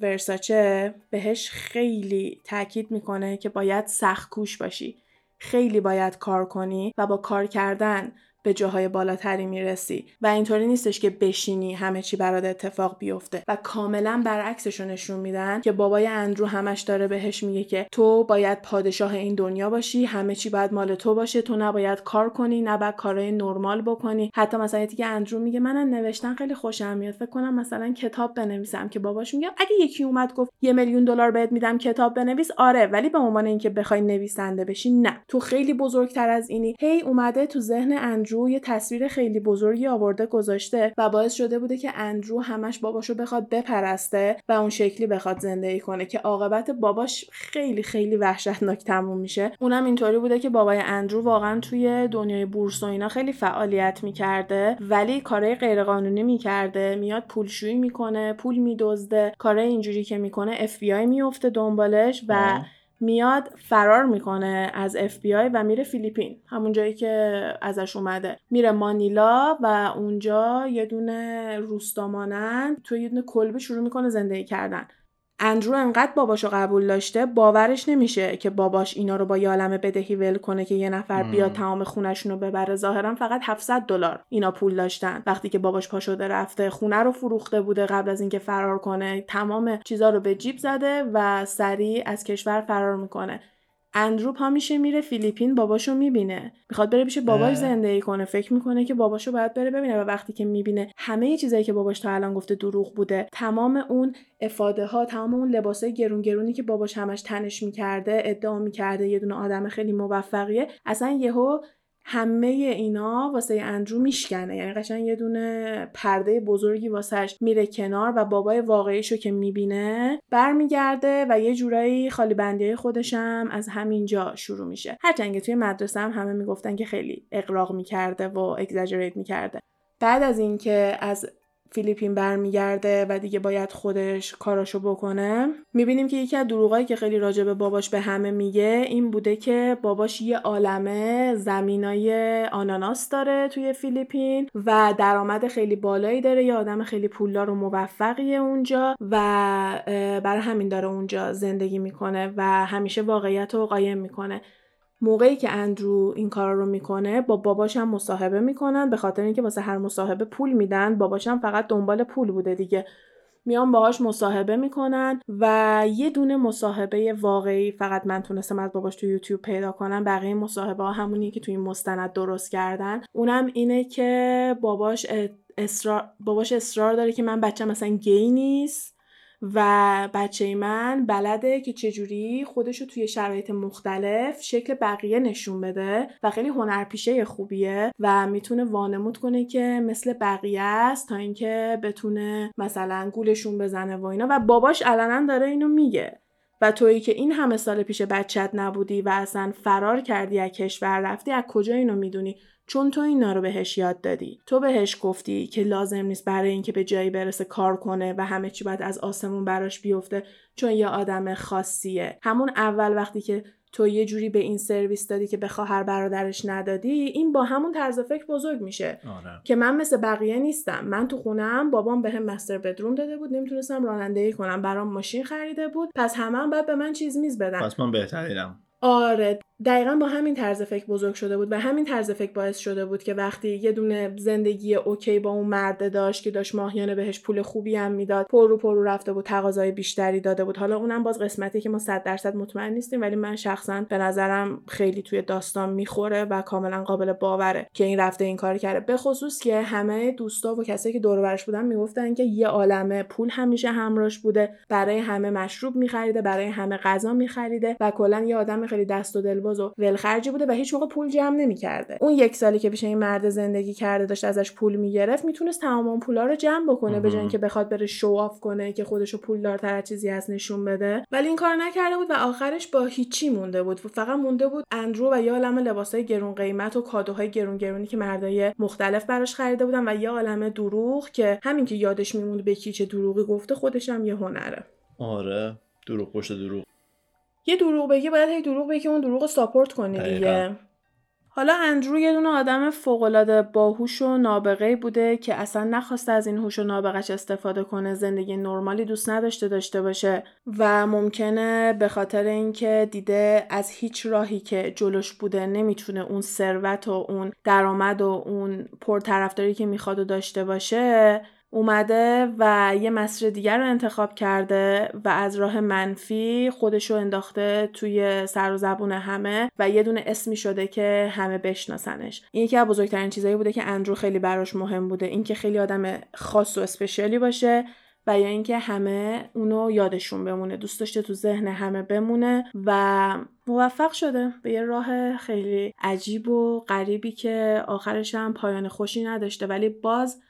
ورساچه بهش خیلی تاکید می‌کنه که باید سخت کوش باشی. خیلی باید کار کنی و با کار کردن. به جاهای بالاتری می‌رسی و اینطوری نیستش که بشینی همه چی برات اتفاق بیفته و کاملا برعکسش رو نشون میدن که بابای اندرو همش داره بهش میگه که تو باید پادشاه این دنیا باشی همه چی باید مال تو باشه تو نباید کار کنی نباید کارهای نرمال بکنی. حتی مثلا که اندرو میگه من نوشتن خیلی خوشم میاد فکر کنم مثلا کتاب بنویسم که باباش میگه اگه یکی اومد گفت یه میلیون دلار بهت میدم کتاب بنویس آره ولی به عنوان اینکه بخوای نویسنده بشی نه. تو خیلی بزرگتر از اینی. هی اومده تو ذهن اندرو اندرو یه تصویر خیلی بزرگی آورده گذاشته و باعث شده بوده که اندرو همش باباشو بخواد بپرسته و اون شکلی بخواد زندگی کنه که عاقبت باباش خیلی خیلی وحشتناک تموم میشه. اونم اینطوری بوده که بابای اندرو واقعا توی دنیای بورس و اینا خیلی فعالیت می‌کرده ولی کارهای غیرقانونی می‌کرده. میاد پولشویی می‌کنه پول میدزده. کارهای اینجوری که می‌کنه اف بی آی میفته دنبالش و میاد فرار می‌کنه از اف بی آی و میره فیلیپین همون جایی که ازش اومده. میره مانیلا و اونجا یه دونه روستامانند تو یه دونه کلبه شروع می‌کنه زندگی کردن. اندرو انقدر باباشو قبول داشته باورش نمیشه که باباش اینا رو با یه بدهی ول کنه که یه نفر بیاد تمام خونشون رو ببره. ظاهرا فقط 700 دلار اینا پول داشتن. وقتی که باباش پا شده رفته خونه رو فروخته بوده قبل از اینکه فرار کنه تمام چیزا رو به جیب زده و سریع از کشور فرار می‌کنه. اندرو پا میشه میره فیلیپین باباشو می‌بینه. می‌خواد بره پیش باباش زندگی کنه. فکر می‌کنه که باباشو باید بره ببینه و وقتی که می‌بینه همه چیزایی که باباش تا الان گفته دروغ بوده. تمام اون افاده ها تمام اون لباسای گرون گرونی که باباش همش تنش می‌کرده ادعا می‌کرده یه دونه آدم خیلی موفقیه اصلا یهو همه اینا واسه اندرو میشکنه. یعنی قشنگ یه دونه پرده بزرگی واسهش میره کنار و بابای واقعیشو که می‌بینه برمیگرده و یه جورایی خالی بندی خودشم از همینجا شروع میشه. هرچند توی مدرسه هم همه می‌گفتن که خیلی اقراق می‌کرده و اگزاجریت می‌کرده. بعد از اینکه از فیلیپین برمیگرده و دیگه باید خودش کاراشو بکنه. می‌بینیم که یکی از دروغایی که خیلی راجع به باباش به همه میگه این بوده که باباش یه عالمه زمینای آناناس داره توی فیلیپین و درآمد خیلی بالایی داره. یه آدم خیلی پولدار و موفقیه اونجا و برای همین داره اونجا زندگی می‌کنه و همیشه واقعیت رو قایم می‌کنه. موقعی که اندرو این کار رو می‌کنه با باباش هم مصاحبه می‌کنن به خاطر اینکه واسه هر مصاحبه پول میدن باباش هم فقط دنبال پول بوده دیگه. میان باهاش مصاحبه می‌کنن و یه دونه مصاحبه واقعی فقط من تونستم از باباش تو یوتیوب پیدا کنم بقیه مصاحبه ها همونی که توی این مستند درست کردن. اونم اینه که باباش اصرار باباش اصرار داره که من بچه مثلا گی نیست. و بچه من بلده که چجوری خودشو توی شرایط مختلف شکل بقیه نشون بده و خیلی هنرپیشه خوبیه و می‌تونه وانمود کنه که مثل بقیه است تا اینکه بتونه مثلا گولشون بزنه و اینا. و باباش علنا داره اینو میگه. و تویی که این همه سال پیش بچت نبودی و اصلا فرار کردی از کشور رفتی از کجا اینو می‌دونی؟ چون تو اینا رو بهش یاد دادی. تو بهش گفتی که لازم نیست برای اینکه به جایی برسه کار کنه و همه چی باید از آسمون براش بیفته چون یه آدم خاصیه. همون اول وقتی که تو یه جوری به این سرویس دادی که به خواهر برادرش ندادی این با همون طرز فکر بزرگ میشه. آره. که من مثل بقیه نیستم. من تو خونم بابام بهم به مستر بدروم داده بود. نمی‌تونستم رانندگی کنم. برام ماشین خریده بود. پس همه هم باید به من چیز میز بدن. پس من بهترینم. آره. دقیقا با همین طرز فکر بزرگ شده بود و همین طرز فکر باعث شده بود که وقتی یه دونه زندگی اوکی با اون مرده داشت که داشت ماهیانه بهش پول خوبی هم می‌داد پر رو پر رو رفته بود تقاضای بیشتری داده بود. حالا اونم باز قسمتی که ما صد درصد مطمئن نیستیم ولی من شخصا به نظرم خیلی توی داستان می‌خوره و کاملا قابل باوره که این رفته این کار کرده. به خصوص که همه دوستا و کسایی که دور برش بودن می‌گفتن که یه عالمه پول همیشه همراش بوده برای همه مشروب میخریده برای همه غذا میخریده و کلا یه آدم خیلی دست و دل و ولخرجی بوده و هیچ موقع پول جمع نمی‌کرده. اون یک سالی که پیش این مرد زندگی کرده داشت ازش پول می‌گرفت می‌تونست تمام اون پولا رو جمع بکنه به جای اینکه بخواد بره show off کنه که خودشو پولدارتر از چیزی از نشون بده. ولی این کار نکرده بود و آخرش با هیچی مونده بود. فقط مونده بود اندرو و یه عالم لباسای گرون قیمت و کادوهای گرون گرونی که مردای مختلف براش خریده بودن و یه عالم دروغ که همین که یادش میموند به کی چه دروغی گفته خودش هم یه هنره. آره دروغ پشت دروغ. یه دروغ بگی باید هی دروغ بگی اون دروغ support کنی دیگه. حالا اندرو یه دونه آدم فوقالعاده باهوش و نابغه بوده که اصلا نخواسته از این هوش و نابغش استفاده کنه زندگی نرمالی دوست نداشته داشته باشه و ممکنه به خاطر اینکه دیده از هیچ راهی که جلوش بوده نمی‌تونه اون ثروت و اون درآمد و اون پرطرفداری که می‌خواد و داشته باشه اومده و یه مسیر دیگر رو انتخاب کرده و از راه منفی خودش رو انداخته توی سر و زبون همه و یه دونه اسمی شده که همه بشناسنش. این یکی از بزرگترین چیزایی بوده که اندرو خیلی براش مهم بوده. اینکه خیلی آدم خاص و اسپشیالی باشه و یا اینکه همه اونو یادشون بمونه. دوست داشته تو ذهن همه بمونه و موفق شده به یه راه خیلی عجیب و غریبی که آخرش هم پایان خوشی نداشته. ولی باز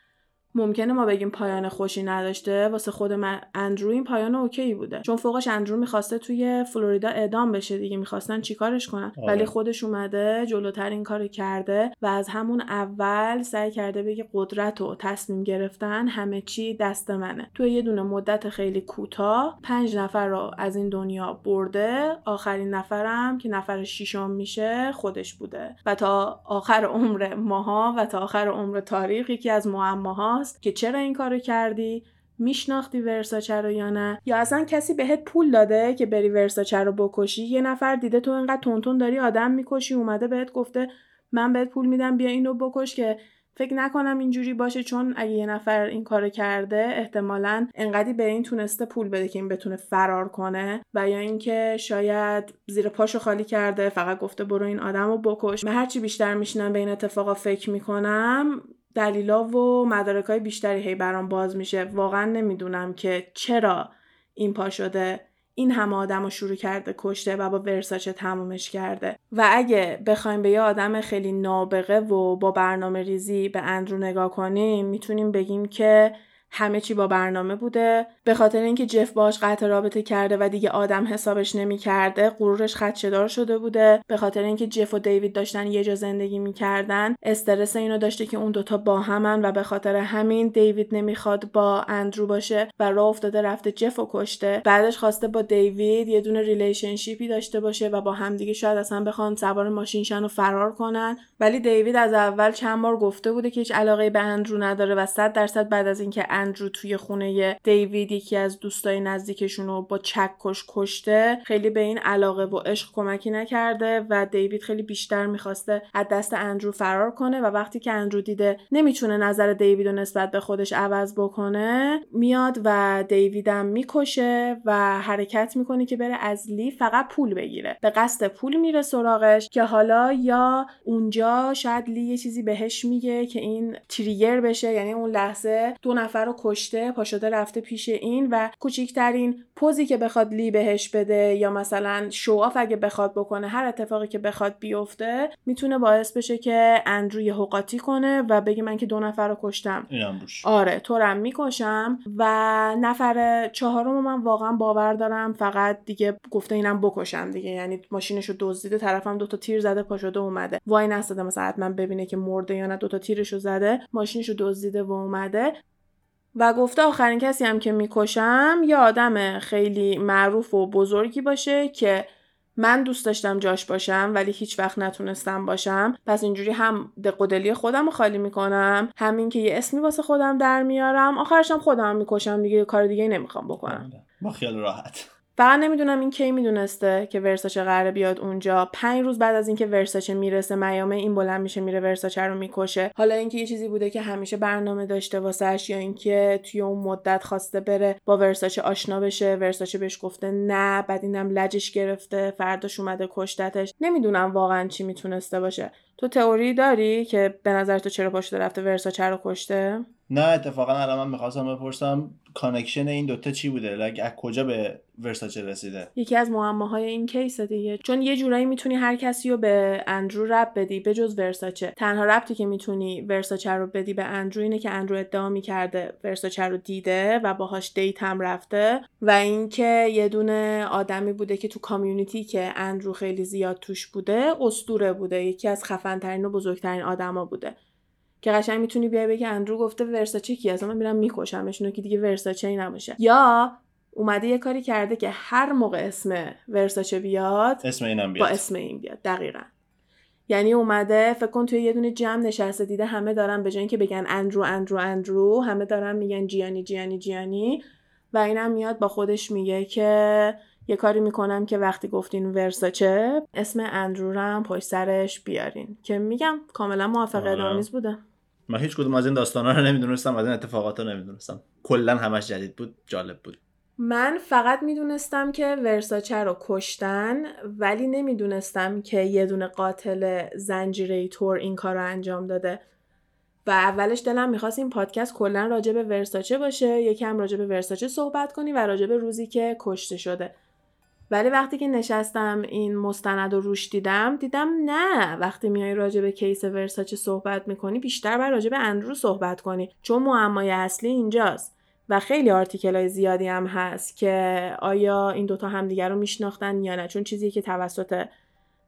ممکنه ما بگیم پایان خوشی نداشته واسه خود من اندرو این پایان اوکی بوده. چون فوقش اندرو می‌خواسته توی فلوریدا اعدام بشه دیگه می‌خواستن چیکارش کنن؟ آره. ولی خودش اومده جلوتر این کار کرده و از همون اول سعی کرده بگه قدرت و تصمیم گرفتن همه چی دست منه. توی یه دونه مدت خیلی کوتاه پنج نفر رو از این دنیا برده. آخرین نفرم که نفر شیشم میشه خودش بوده. و تا آخر عمر ماها و تا آخر عمر تاریخ یکی از معماها که چرا این کارو کردی؟ میشناختی ورساچه رو یا نه؟ یا اصلا کسی بهت پول داده که بری ورساچه رو بکشی؟ یه نفر دیده تو انقدر تونتون داری آدم می‌کشی اومده بهت گفته من بهت پول میدم بیا اینو بکش که فکر نکنم اینجوری باشه چون اگه یه نفر این کارو کرده احتمالا انقدی به این تونسته پول بده که این بتونه فرار کنه و یا اینکه شاید زیر پاشو خالی کرده فقط گفته برو این آدم رو بکش. من هرچی بیشتر میشینم به این اتفاقا فکر می‌کنم دلیلا و مدارک های بیشتری هی برام باز میشه. واقعا نمی‌دونم که چرا این پا شده. این همه آدم رو شروع کرده کشته و با ورساچه تمومش کرده. و اگه بخوایم به یه آدم خیلی نابغه و با برنامه ریزی به اندرو نگاه کنیم می‌تونیم بگیم که همه چی با برنامه بوده. به خاطر اینکه جف باش قطع رابطه کرده و دیگه آدم حسابش نمی‌کرده غرورش خدشدار شده بوده. به خاطر اینکه جف و دیوید داشتن یه جا زندگی می‌کردن استرس اینو داشته که اون دوتا با همن و به خاطر همین دیوید نمی‌خواد با اندرو باشه و راه افتاده رفته جف و کشته. بعدش خواسته با دیوید یه دونه relationship ی داشته باشه و با همدیگه شاید اصلا بخوان سوار ماشینشن و فرار کنن. ولی دیوید از اول چند بار گفته بوده که هیچ علاقه به اندرو نداره و 100 درصد بعد از اینکه اندرو توی خونه دیوید یکی از دوستای نزدیکشون رو با چکش کشته خیلی به این علاقه و عشق کمکی نکرده و دیوید خیلی بیشتر می‌خواسته از دست اندرو فرار کنه و وقتی که اندرو دیده نمی‌تونه نظر دیوید رو نسبت به خودش عوض بکنه میاد و دیویدم می‌کشه و حرکت می‌کنه که بره از لی فقط پول بگیره. به قصد پول میره سراغش که حالا یا اونجا شاید لی یه چیزی بهش میگه که این تریگر بشه یعنی اون لحظه دو نفر رو کشته پاشده رفته پیش این و کوچیکترین پوزی که بخواد لی بهش بده یا مثلا شواف اگه بخواد بکنه هر اتفاقی که بخواد بیفته می‌تونه باعث بشه که اندرو یه حقاطی کنه و بگه من که دو نفر رو کشتم. آره تو رم می‌کشم و نفر چهارم من واقعا باور دارم فقط دیگه گفته اینم بکشم دیگه. یعنی ماشینش رو دزدیده طرفم دوتا تیر زده پاشده اومده. وای نستده مثلا حتما ببینه که مرده یا نه دوتا تیرش رو زده ماشینش رو دزدیده و اومده. و گفته آخرین کسی هم که می‌کشم یه آدم خیلی معروف و بزرگی باشه که من دوست داشتم جاش باشم ولی هیچ وقت نتونستم باشم. پس اینجوری هم دقدلی خودم رو خالی می‌کنم همین که یه اسمی واسه خودم در میارم. آخرشم خودم می‌کشم دیگه کار دیگه نمی‌خوام بکنم. با خیال راحت. فقط نمی‌دونم این کی می‌دونسته که ورساچه قراره بیاد اونجا. پنج روز بعد از اینکه ورساچه می‌رسه میامه این بلند میشه میره ورساچه رو می‌کشه. حالا اینکه یه چیزی بوده که همیشه برنامه داشته واسهش یا اینکه توی اون مدت خواسته بره با ورساچه آشنا بشه ورساچه بهش گفته نه بعد اینم لجش گرفته فرداش اومده کشتتش. نمی‌دونم واقعا چی می‌تونسته باشه. تو تئوری داری که به نظر تو چرا پشت رفته ورساچه رو کشته؟ نه اتفاقا الان من می‌خواستم بپرسم connection این دوتا چی بوده؟ لگ از کجا به ورساچه رسیده؟ یکی از معماهای این case دیگه. چون یه جورایی می‌تونی هر کسی رو به اندرو ربط بدی به جز ورساچه تنها ربطی که می‌تونی ورساچه رو بدی به اندرو اینه که اندرو ادعا می‌کرده ورساچه رو دیده و باهاش date هم رفته و اینکه یه دونه آدمی بوده که تو community که اندرو خیلی زیاد توش بوده اسطوره بوده. یکی از خفنترین و بزرگترین آدما بوده. که قشنگ می‌تونی بیای بگی اندرو گفته ورساچه کی من میرم میکشمشون که دیگه ورساچه ای نباشه. یا اومده یه کاری کرده که هر موقع اسم ورساچه بیاد اسم اینم بیاد. با اسم این بیاد دقیقا. یعنی اومده فکر کن توی یه دونه جمع نشسته دیده همه دارن به جای اینکه بگن اندرو اندرو اندرو همه دارن میگن جیانی جیانی جیانی. و اینم میاد با خودش میگه که یه کاری می‌کنم که وقتی گفتین ورساچه اسم اندرو رو هم پشت سرش بیارین. که میگم کاملا موافق آره. بوده. من هیچ کدوم از این داستانا رو نمی‌دونستم از این اتفاقات رو نمی‌دونستم. کلا همش جدید بود جالب بود. من فقط می‌دونستم که ورساچه رو کشتن ولی نمی‌دونستم که یه دونه قاتل زنجیره تور این کار رو انجام داده. و اولش دلم می‌خواست این پادکست کلا راجع به ورساچه باشه یکم راجع به ورساچه صحبت کنی و راجع به روزی که کشته شده. ولی وقتی که نشستم این مستند رو روش دیدم دیدم نه. وقتی میای راجع به کیس ورساچه صحبت می‌کنی بیشتر بر راجع به اندرو صحبت کنی چون معمای اصلی اینجاست. و خیلی آرتیکل های زیادی هم هست که آیا این دوتا همدیگر رو میشناختن یا نه چون چیزی که توسط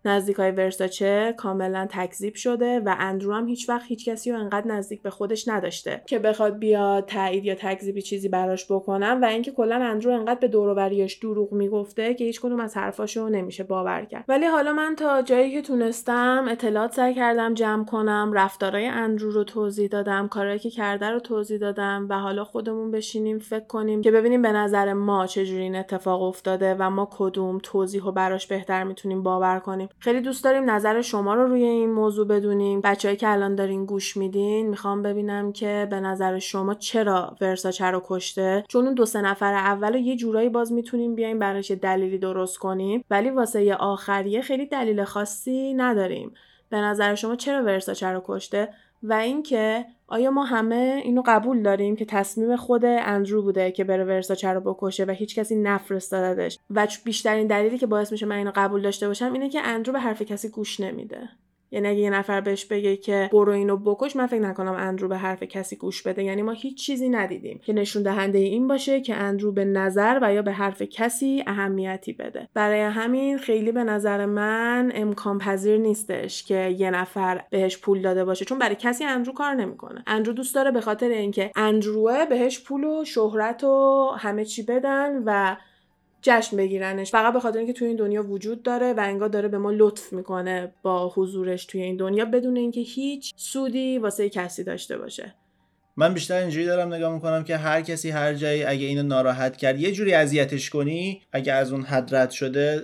نزدیک های ورساچه کاملا تکذیب شده و اندرو هم هیچ وقت هیچ کسی رو انقدر نزدیک به خودش نداشته که بخواد بیاد تایید یا تکذیبی چیزی براش بکنم و اینکه کلا اندرو انقدر به دوروبریاش دروغ می‌گفته که هیچ کدوم از حرفاشو نمیشه باور کرد. ولی حالا من تا جایی که تونستم اطلاعات سعی کردم جمع کنم رفتارای اندرو رو توضیح دادم کارهایی که کرده رو توضیح دادم و حالا خودمون بشینیم فکر کنیم که ببینیم به نظر ما چجوری این اتفاق افتاده و ما کدوم توضیح و براش بهتر می‌تونیم باور کنیم. خیلی دوست داریم نظر شما رو روی این موضوع بدونیم. بچههایی که الان دارین گوش میدین می‌خوام ببینم که به نظر شما چرا ورساچه رو کشته؟ چون اون دو سه نفر اول یه جورایی باز می‌تونیم بیایم براش دلیلی درست کنیم ولی واسه یه آخریه خیلی دلیل خاصی نداریم. به نظر شما چرا ورساچه رو کشته؟ و اینکه آیا ما همه اینو قبول داریم که تصمیم خود اندرو بوده که بره ورساچه رو بکشه و هیچ کسی نفرستادش؟ و بیشترین دلیلی که باعث میشه من اینو قبول داشته باشم اینه که اندرو به حرف کسی گوش نمیده. یعنی اگه یه نفر بهش بگه که برو اینو بکش من فکر نکنم اندرو به حرف کسی گوش بده. یعنی ما هیچ چیزی ندیدیم که نشون دهنده این باشه که اندرو به نظر و یا به حرف کسی اهمیتی بده. برای همین خیلی به نظر من امکان پذیر نیستش که یه نفر بهش پول داده باشه چون برای کسی اندرو کار نمی‌کنه. اندرو دوست داره به خاطر اینکه اندروه بهش پول و شهرت و همه چی بدن و جشن بگیرنش. فقط به خاطر اینکه توی این دنیا وجود داره و انگار داره به ما لطف می‌کنه با حضورش توی این دنیا بدون اینکه هیچ سودی واسه کسی داشته باشه. من بیشتر اینجوری دارم نگاه می‌کنم که هر کسی هر جایی اگه اینو ناراحت کرد یه جوری اذیتش کنی اگه از اون حد رد شده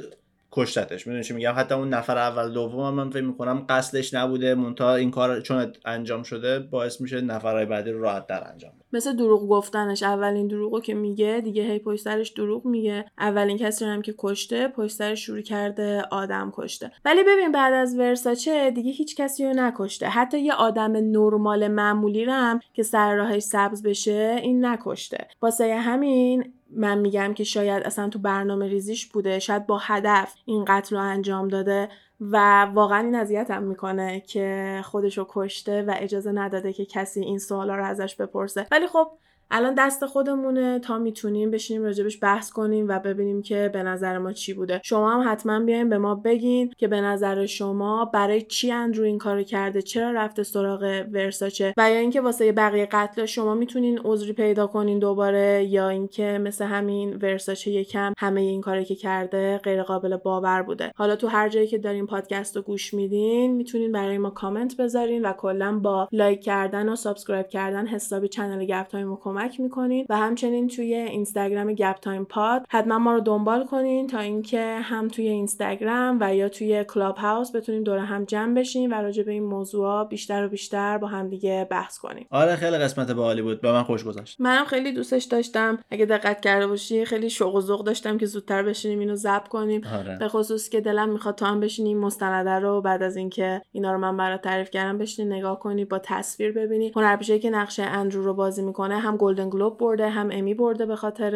کشتتش. می‌دونی چی میگم؟ حتی اون نفر اول دوم من فکر می‌کنم قصدش نبوده. مونتا این کار چون انجام شده باعث میشه نفرهای بعدی رو راحت در انجام مثل دروغ گفتنش. اولین دروغو که میگه دیگه هی پشت سرش دروغ میگه. اولین کسی هم که کشته پشت سرش شروع کرده آدم کشته. ولی ببین بعد از ورساچه دیگه هیچ کسی رو نکشته. حتی یه آدم نرمال معمولی رو هم که سر راهش سبز بشه این نکشته. واسه همین من میگم که شاید اصلا تو برنامه ریزیش بوده شاید با هدف این قتل رو انجام داده و واقعا این اذیتم می‌کنه که خودشو کشته و اجازه نداده که کسی این سوالا رو ازش بپرسه. ولی خب الان دست خودمونه تا می‌تونیم بشینیم راجبش بحث کنیم و ببینیم که به نظر ما چی بوده. شما هم حتما بیاین به ما بگین که به نظر شما برای چی اندرو این کارو کرده؟ چرا رفته سراغ ورساچه؟ و یا اینکه واسه بقیه قتل شما می‌تونین عذری پیدا کنین دوباره یا اینکه مثل همین ورساچه یکم همه این کاری که کرده غیر قابل باور بوده. حالا تو هر جایی که دارین پادکست رو گوش میدین می‌تونین برای ما کامنت بذارین و کلا با like کردن و subscribe کردن حسابی channel گپ تایم کمک می‌کنین و همچنین توی اینستاگرام گپ تایم پاد حتما ما رو دنبال کنین تا اینکه هم توی اینستاگرام و یا توی کلاب هاوس بتونیم دور هم جمع بشیم و راجع به این موضوع بیشتر و بیشتر با هم دیگه بحث کنیم. آره خیلی قسمت باحالی بود. به من خوش گذشت. منم خیلی دوستش داشتم. اگه دقت کرده باشی خیلی شوق و ذوق داشتم که زودتر بشینیم اینو ضبط کنیم. آره. به خصوص که دلم می‌خواد تا هم بشینیم مستنده رو بعد از اینکه اینا رو من برات تعریف کردم بشینی نگاه کنی با تصویر ببینی. هنرپیشه که نقش اندرو رو بازی می‌کنه هم گلدن گلوب برده هم امی برده به خاطر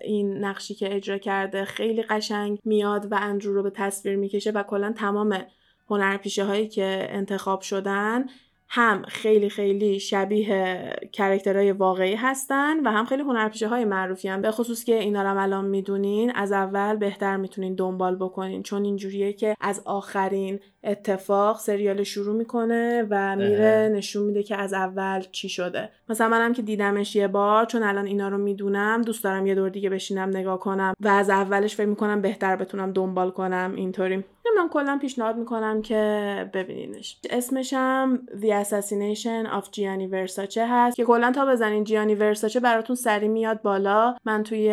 این نقشی که اجرا کرده. خیلی قشنگ میاد و اندرو رو به تصویر می‌کشه و کلا تمام هنرپیشه هایی که انتخاب شدن هم خیلی خیلی شبیه کرکترهای واقعی هستن و هم خیلی هنرپیشه های معروفی هم به خصوص که اینا رو الان می‌دونین از اول بهتر می‌تونین دنبال بکنین. چون اینجوریه که از آخرین اتفاق سریال شروع می‌کنه و میره نشون میده که از اول چی شده. مثلا منم که دیدمش یه بار چون الان اینا رو می‌دونم دوست دارم یه دور دیگه بشینم نگاه کنم و از اولش فکر می‌کنم بهتر بتونم دنبال کنم اینطوری. من کلا پیشنهاد می‌کنم که ببینینش. اسمش هم The Assassination of Gianni Versace هست که کلا تا بزنین جیانی ورساچه براتون سری میاد بالا. من توی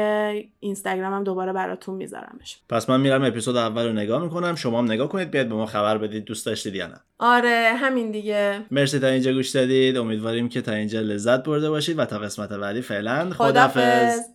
اینستاگرامم دوباره براتون میذارمش. پس من میرم اپیزود اول رو نگاه می‌کنم. شما هم نگاه کنید بیاد به ما خبر بدید. دوست داشتید یا نه؟ آره همین دیگه. مرسی تا اینجا گوش دادید. امیدواریم که تا اینجا لذت برده باشید و تا قسمت بعدی فعلا خدافظ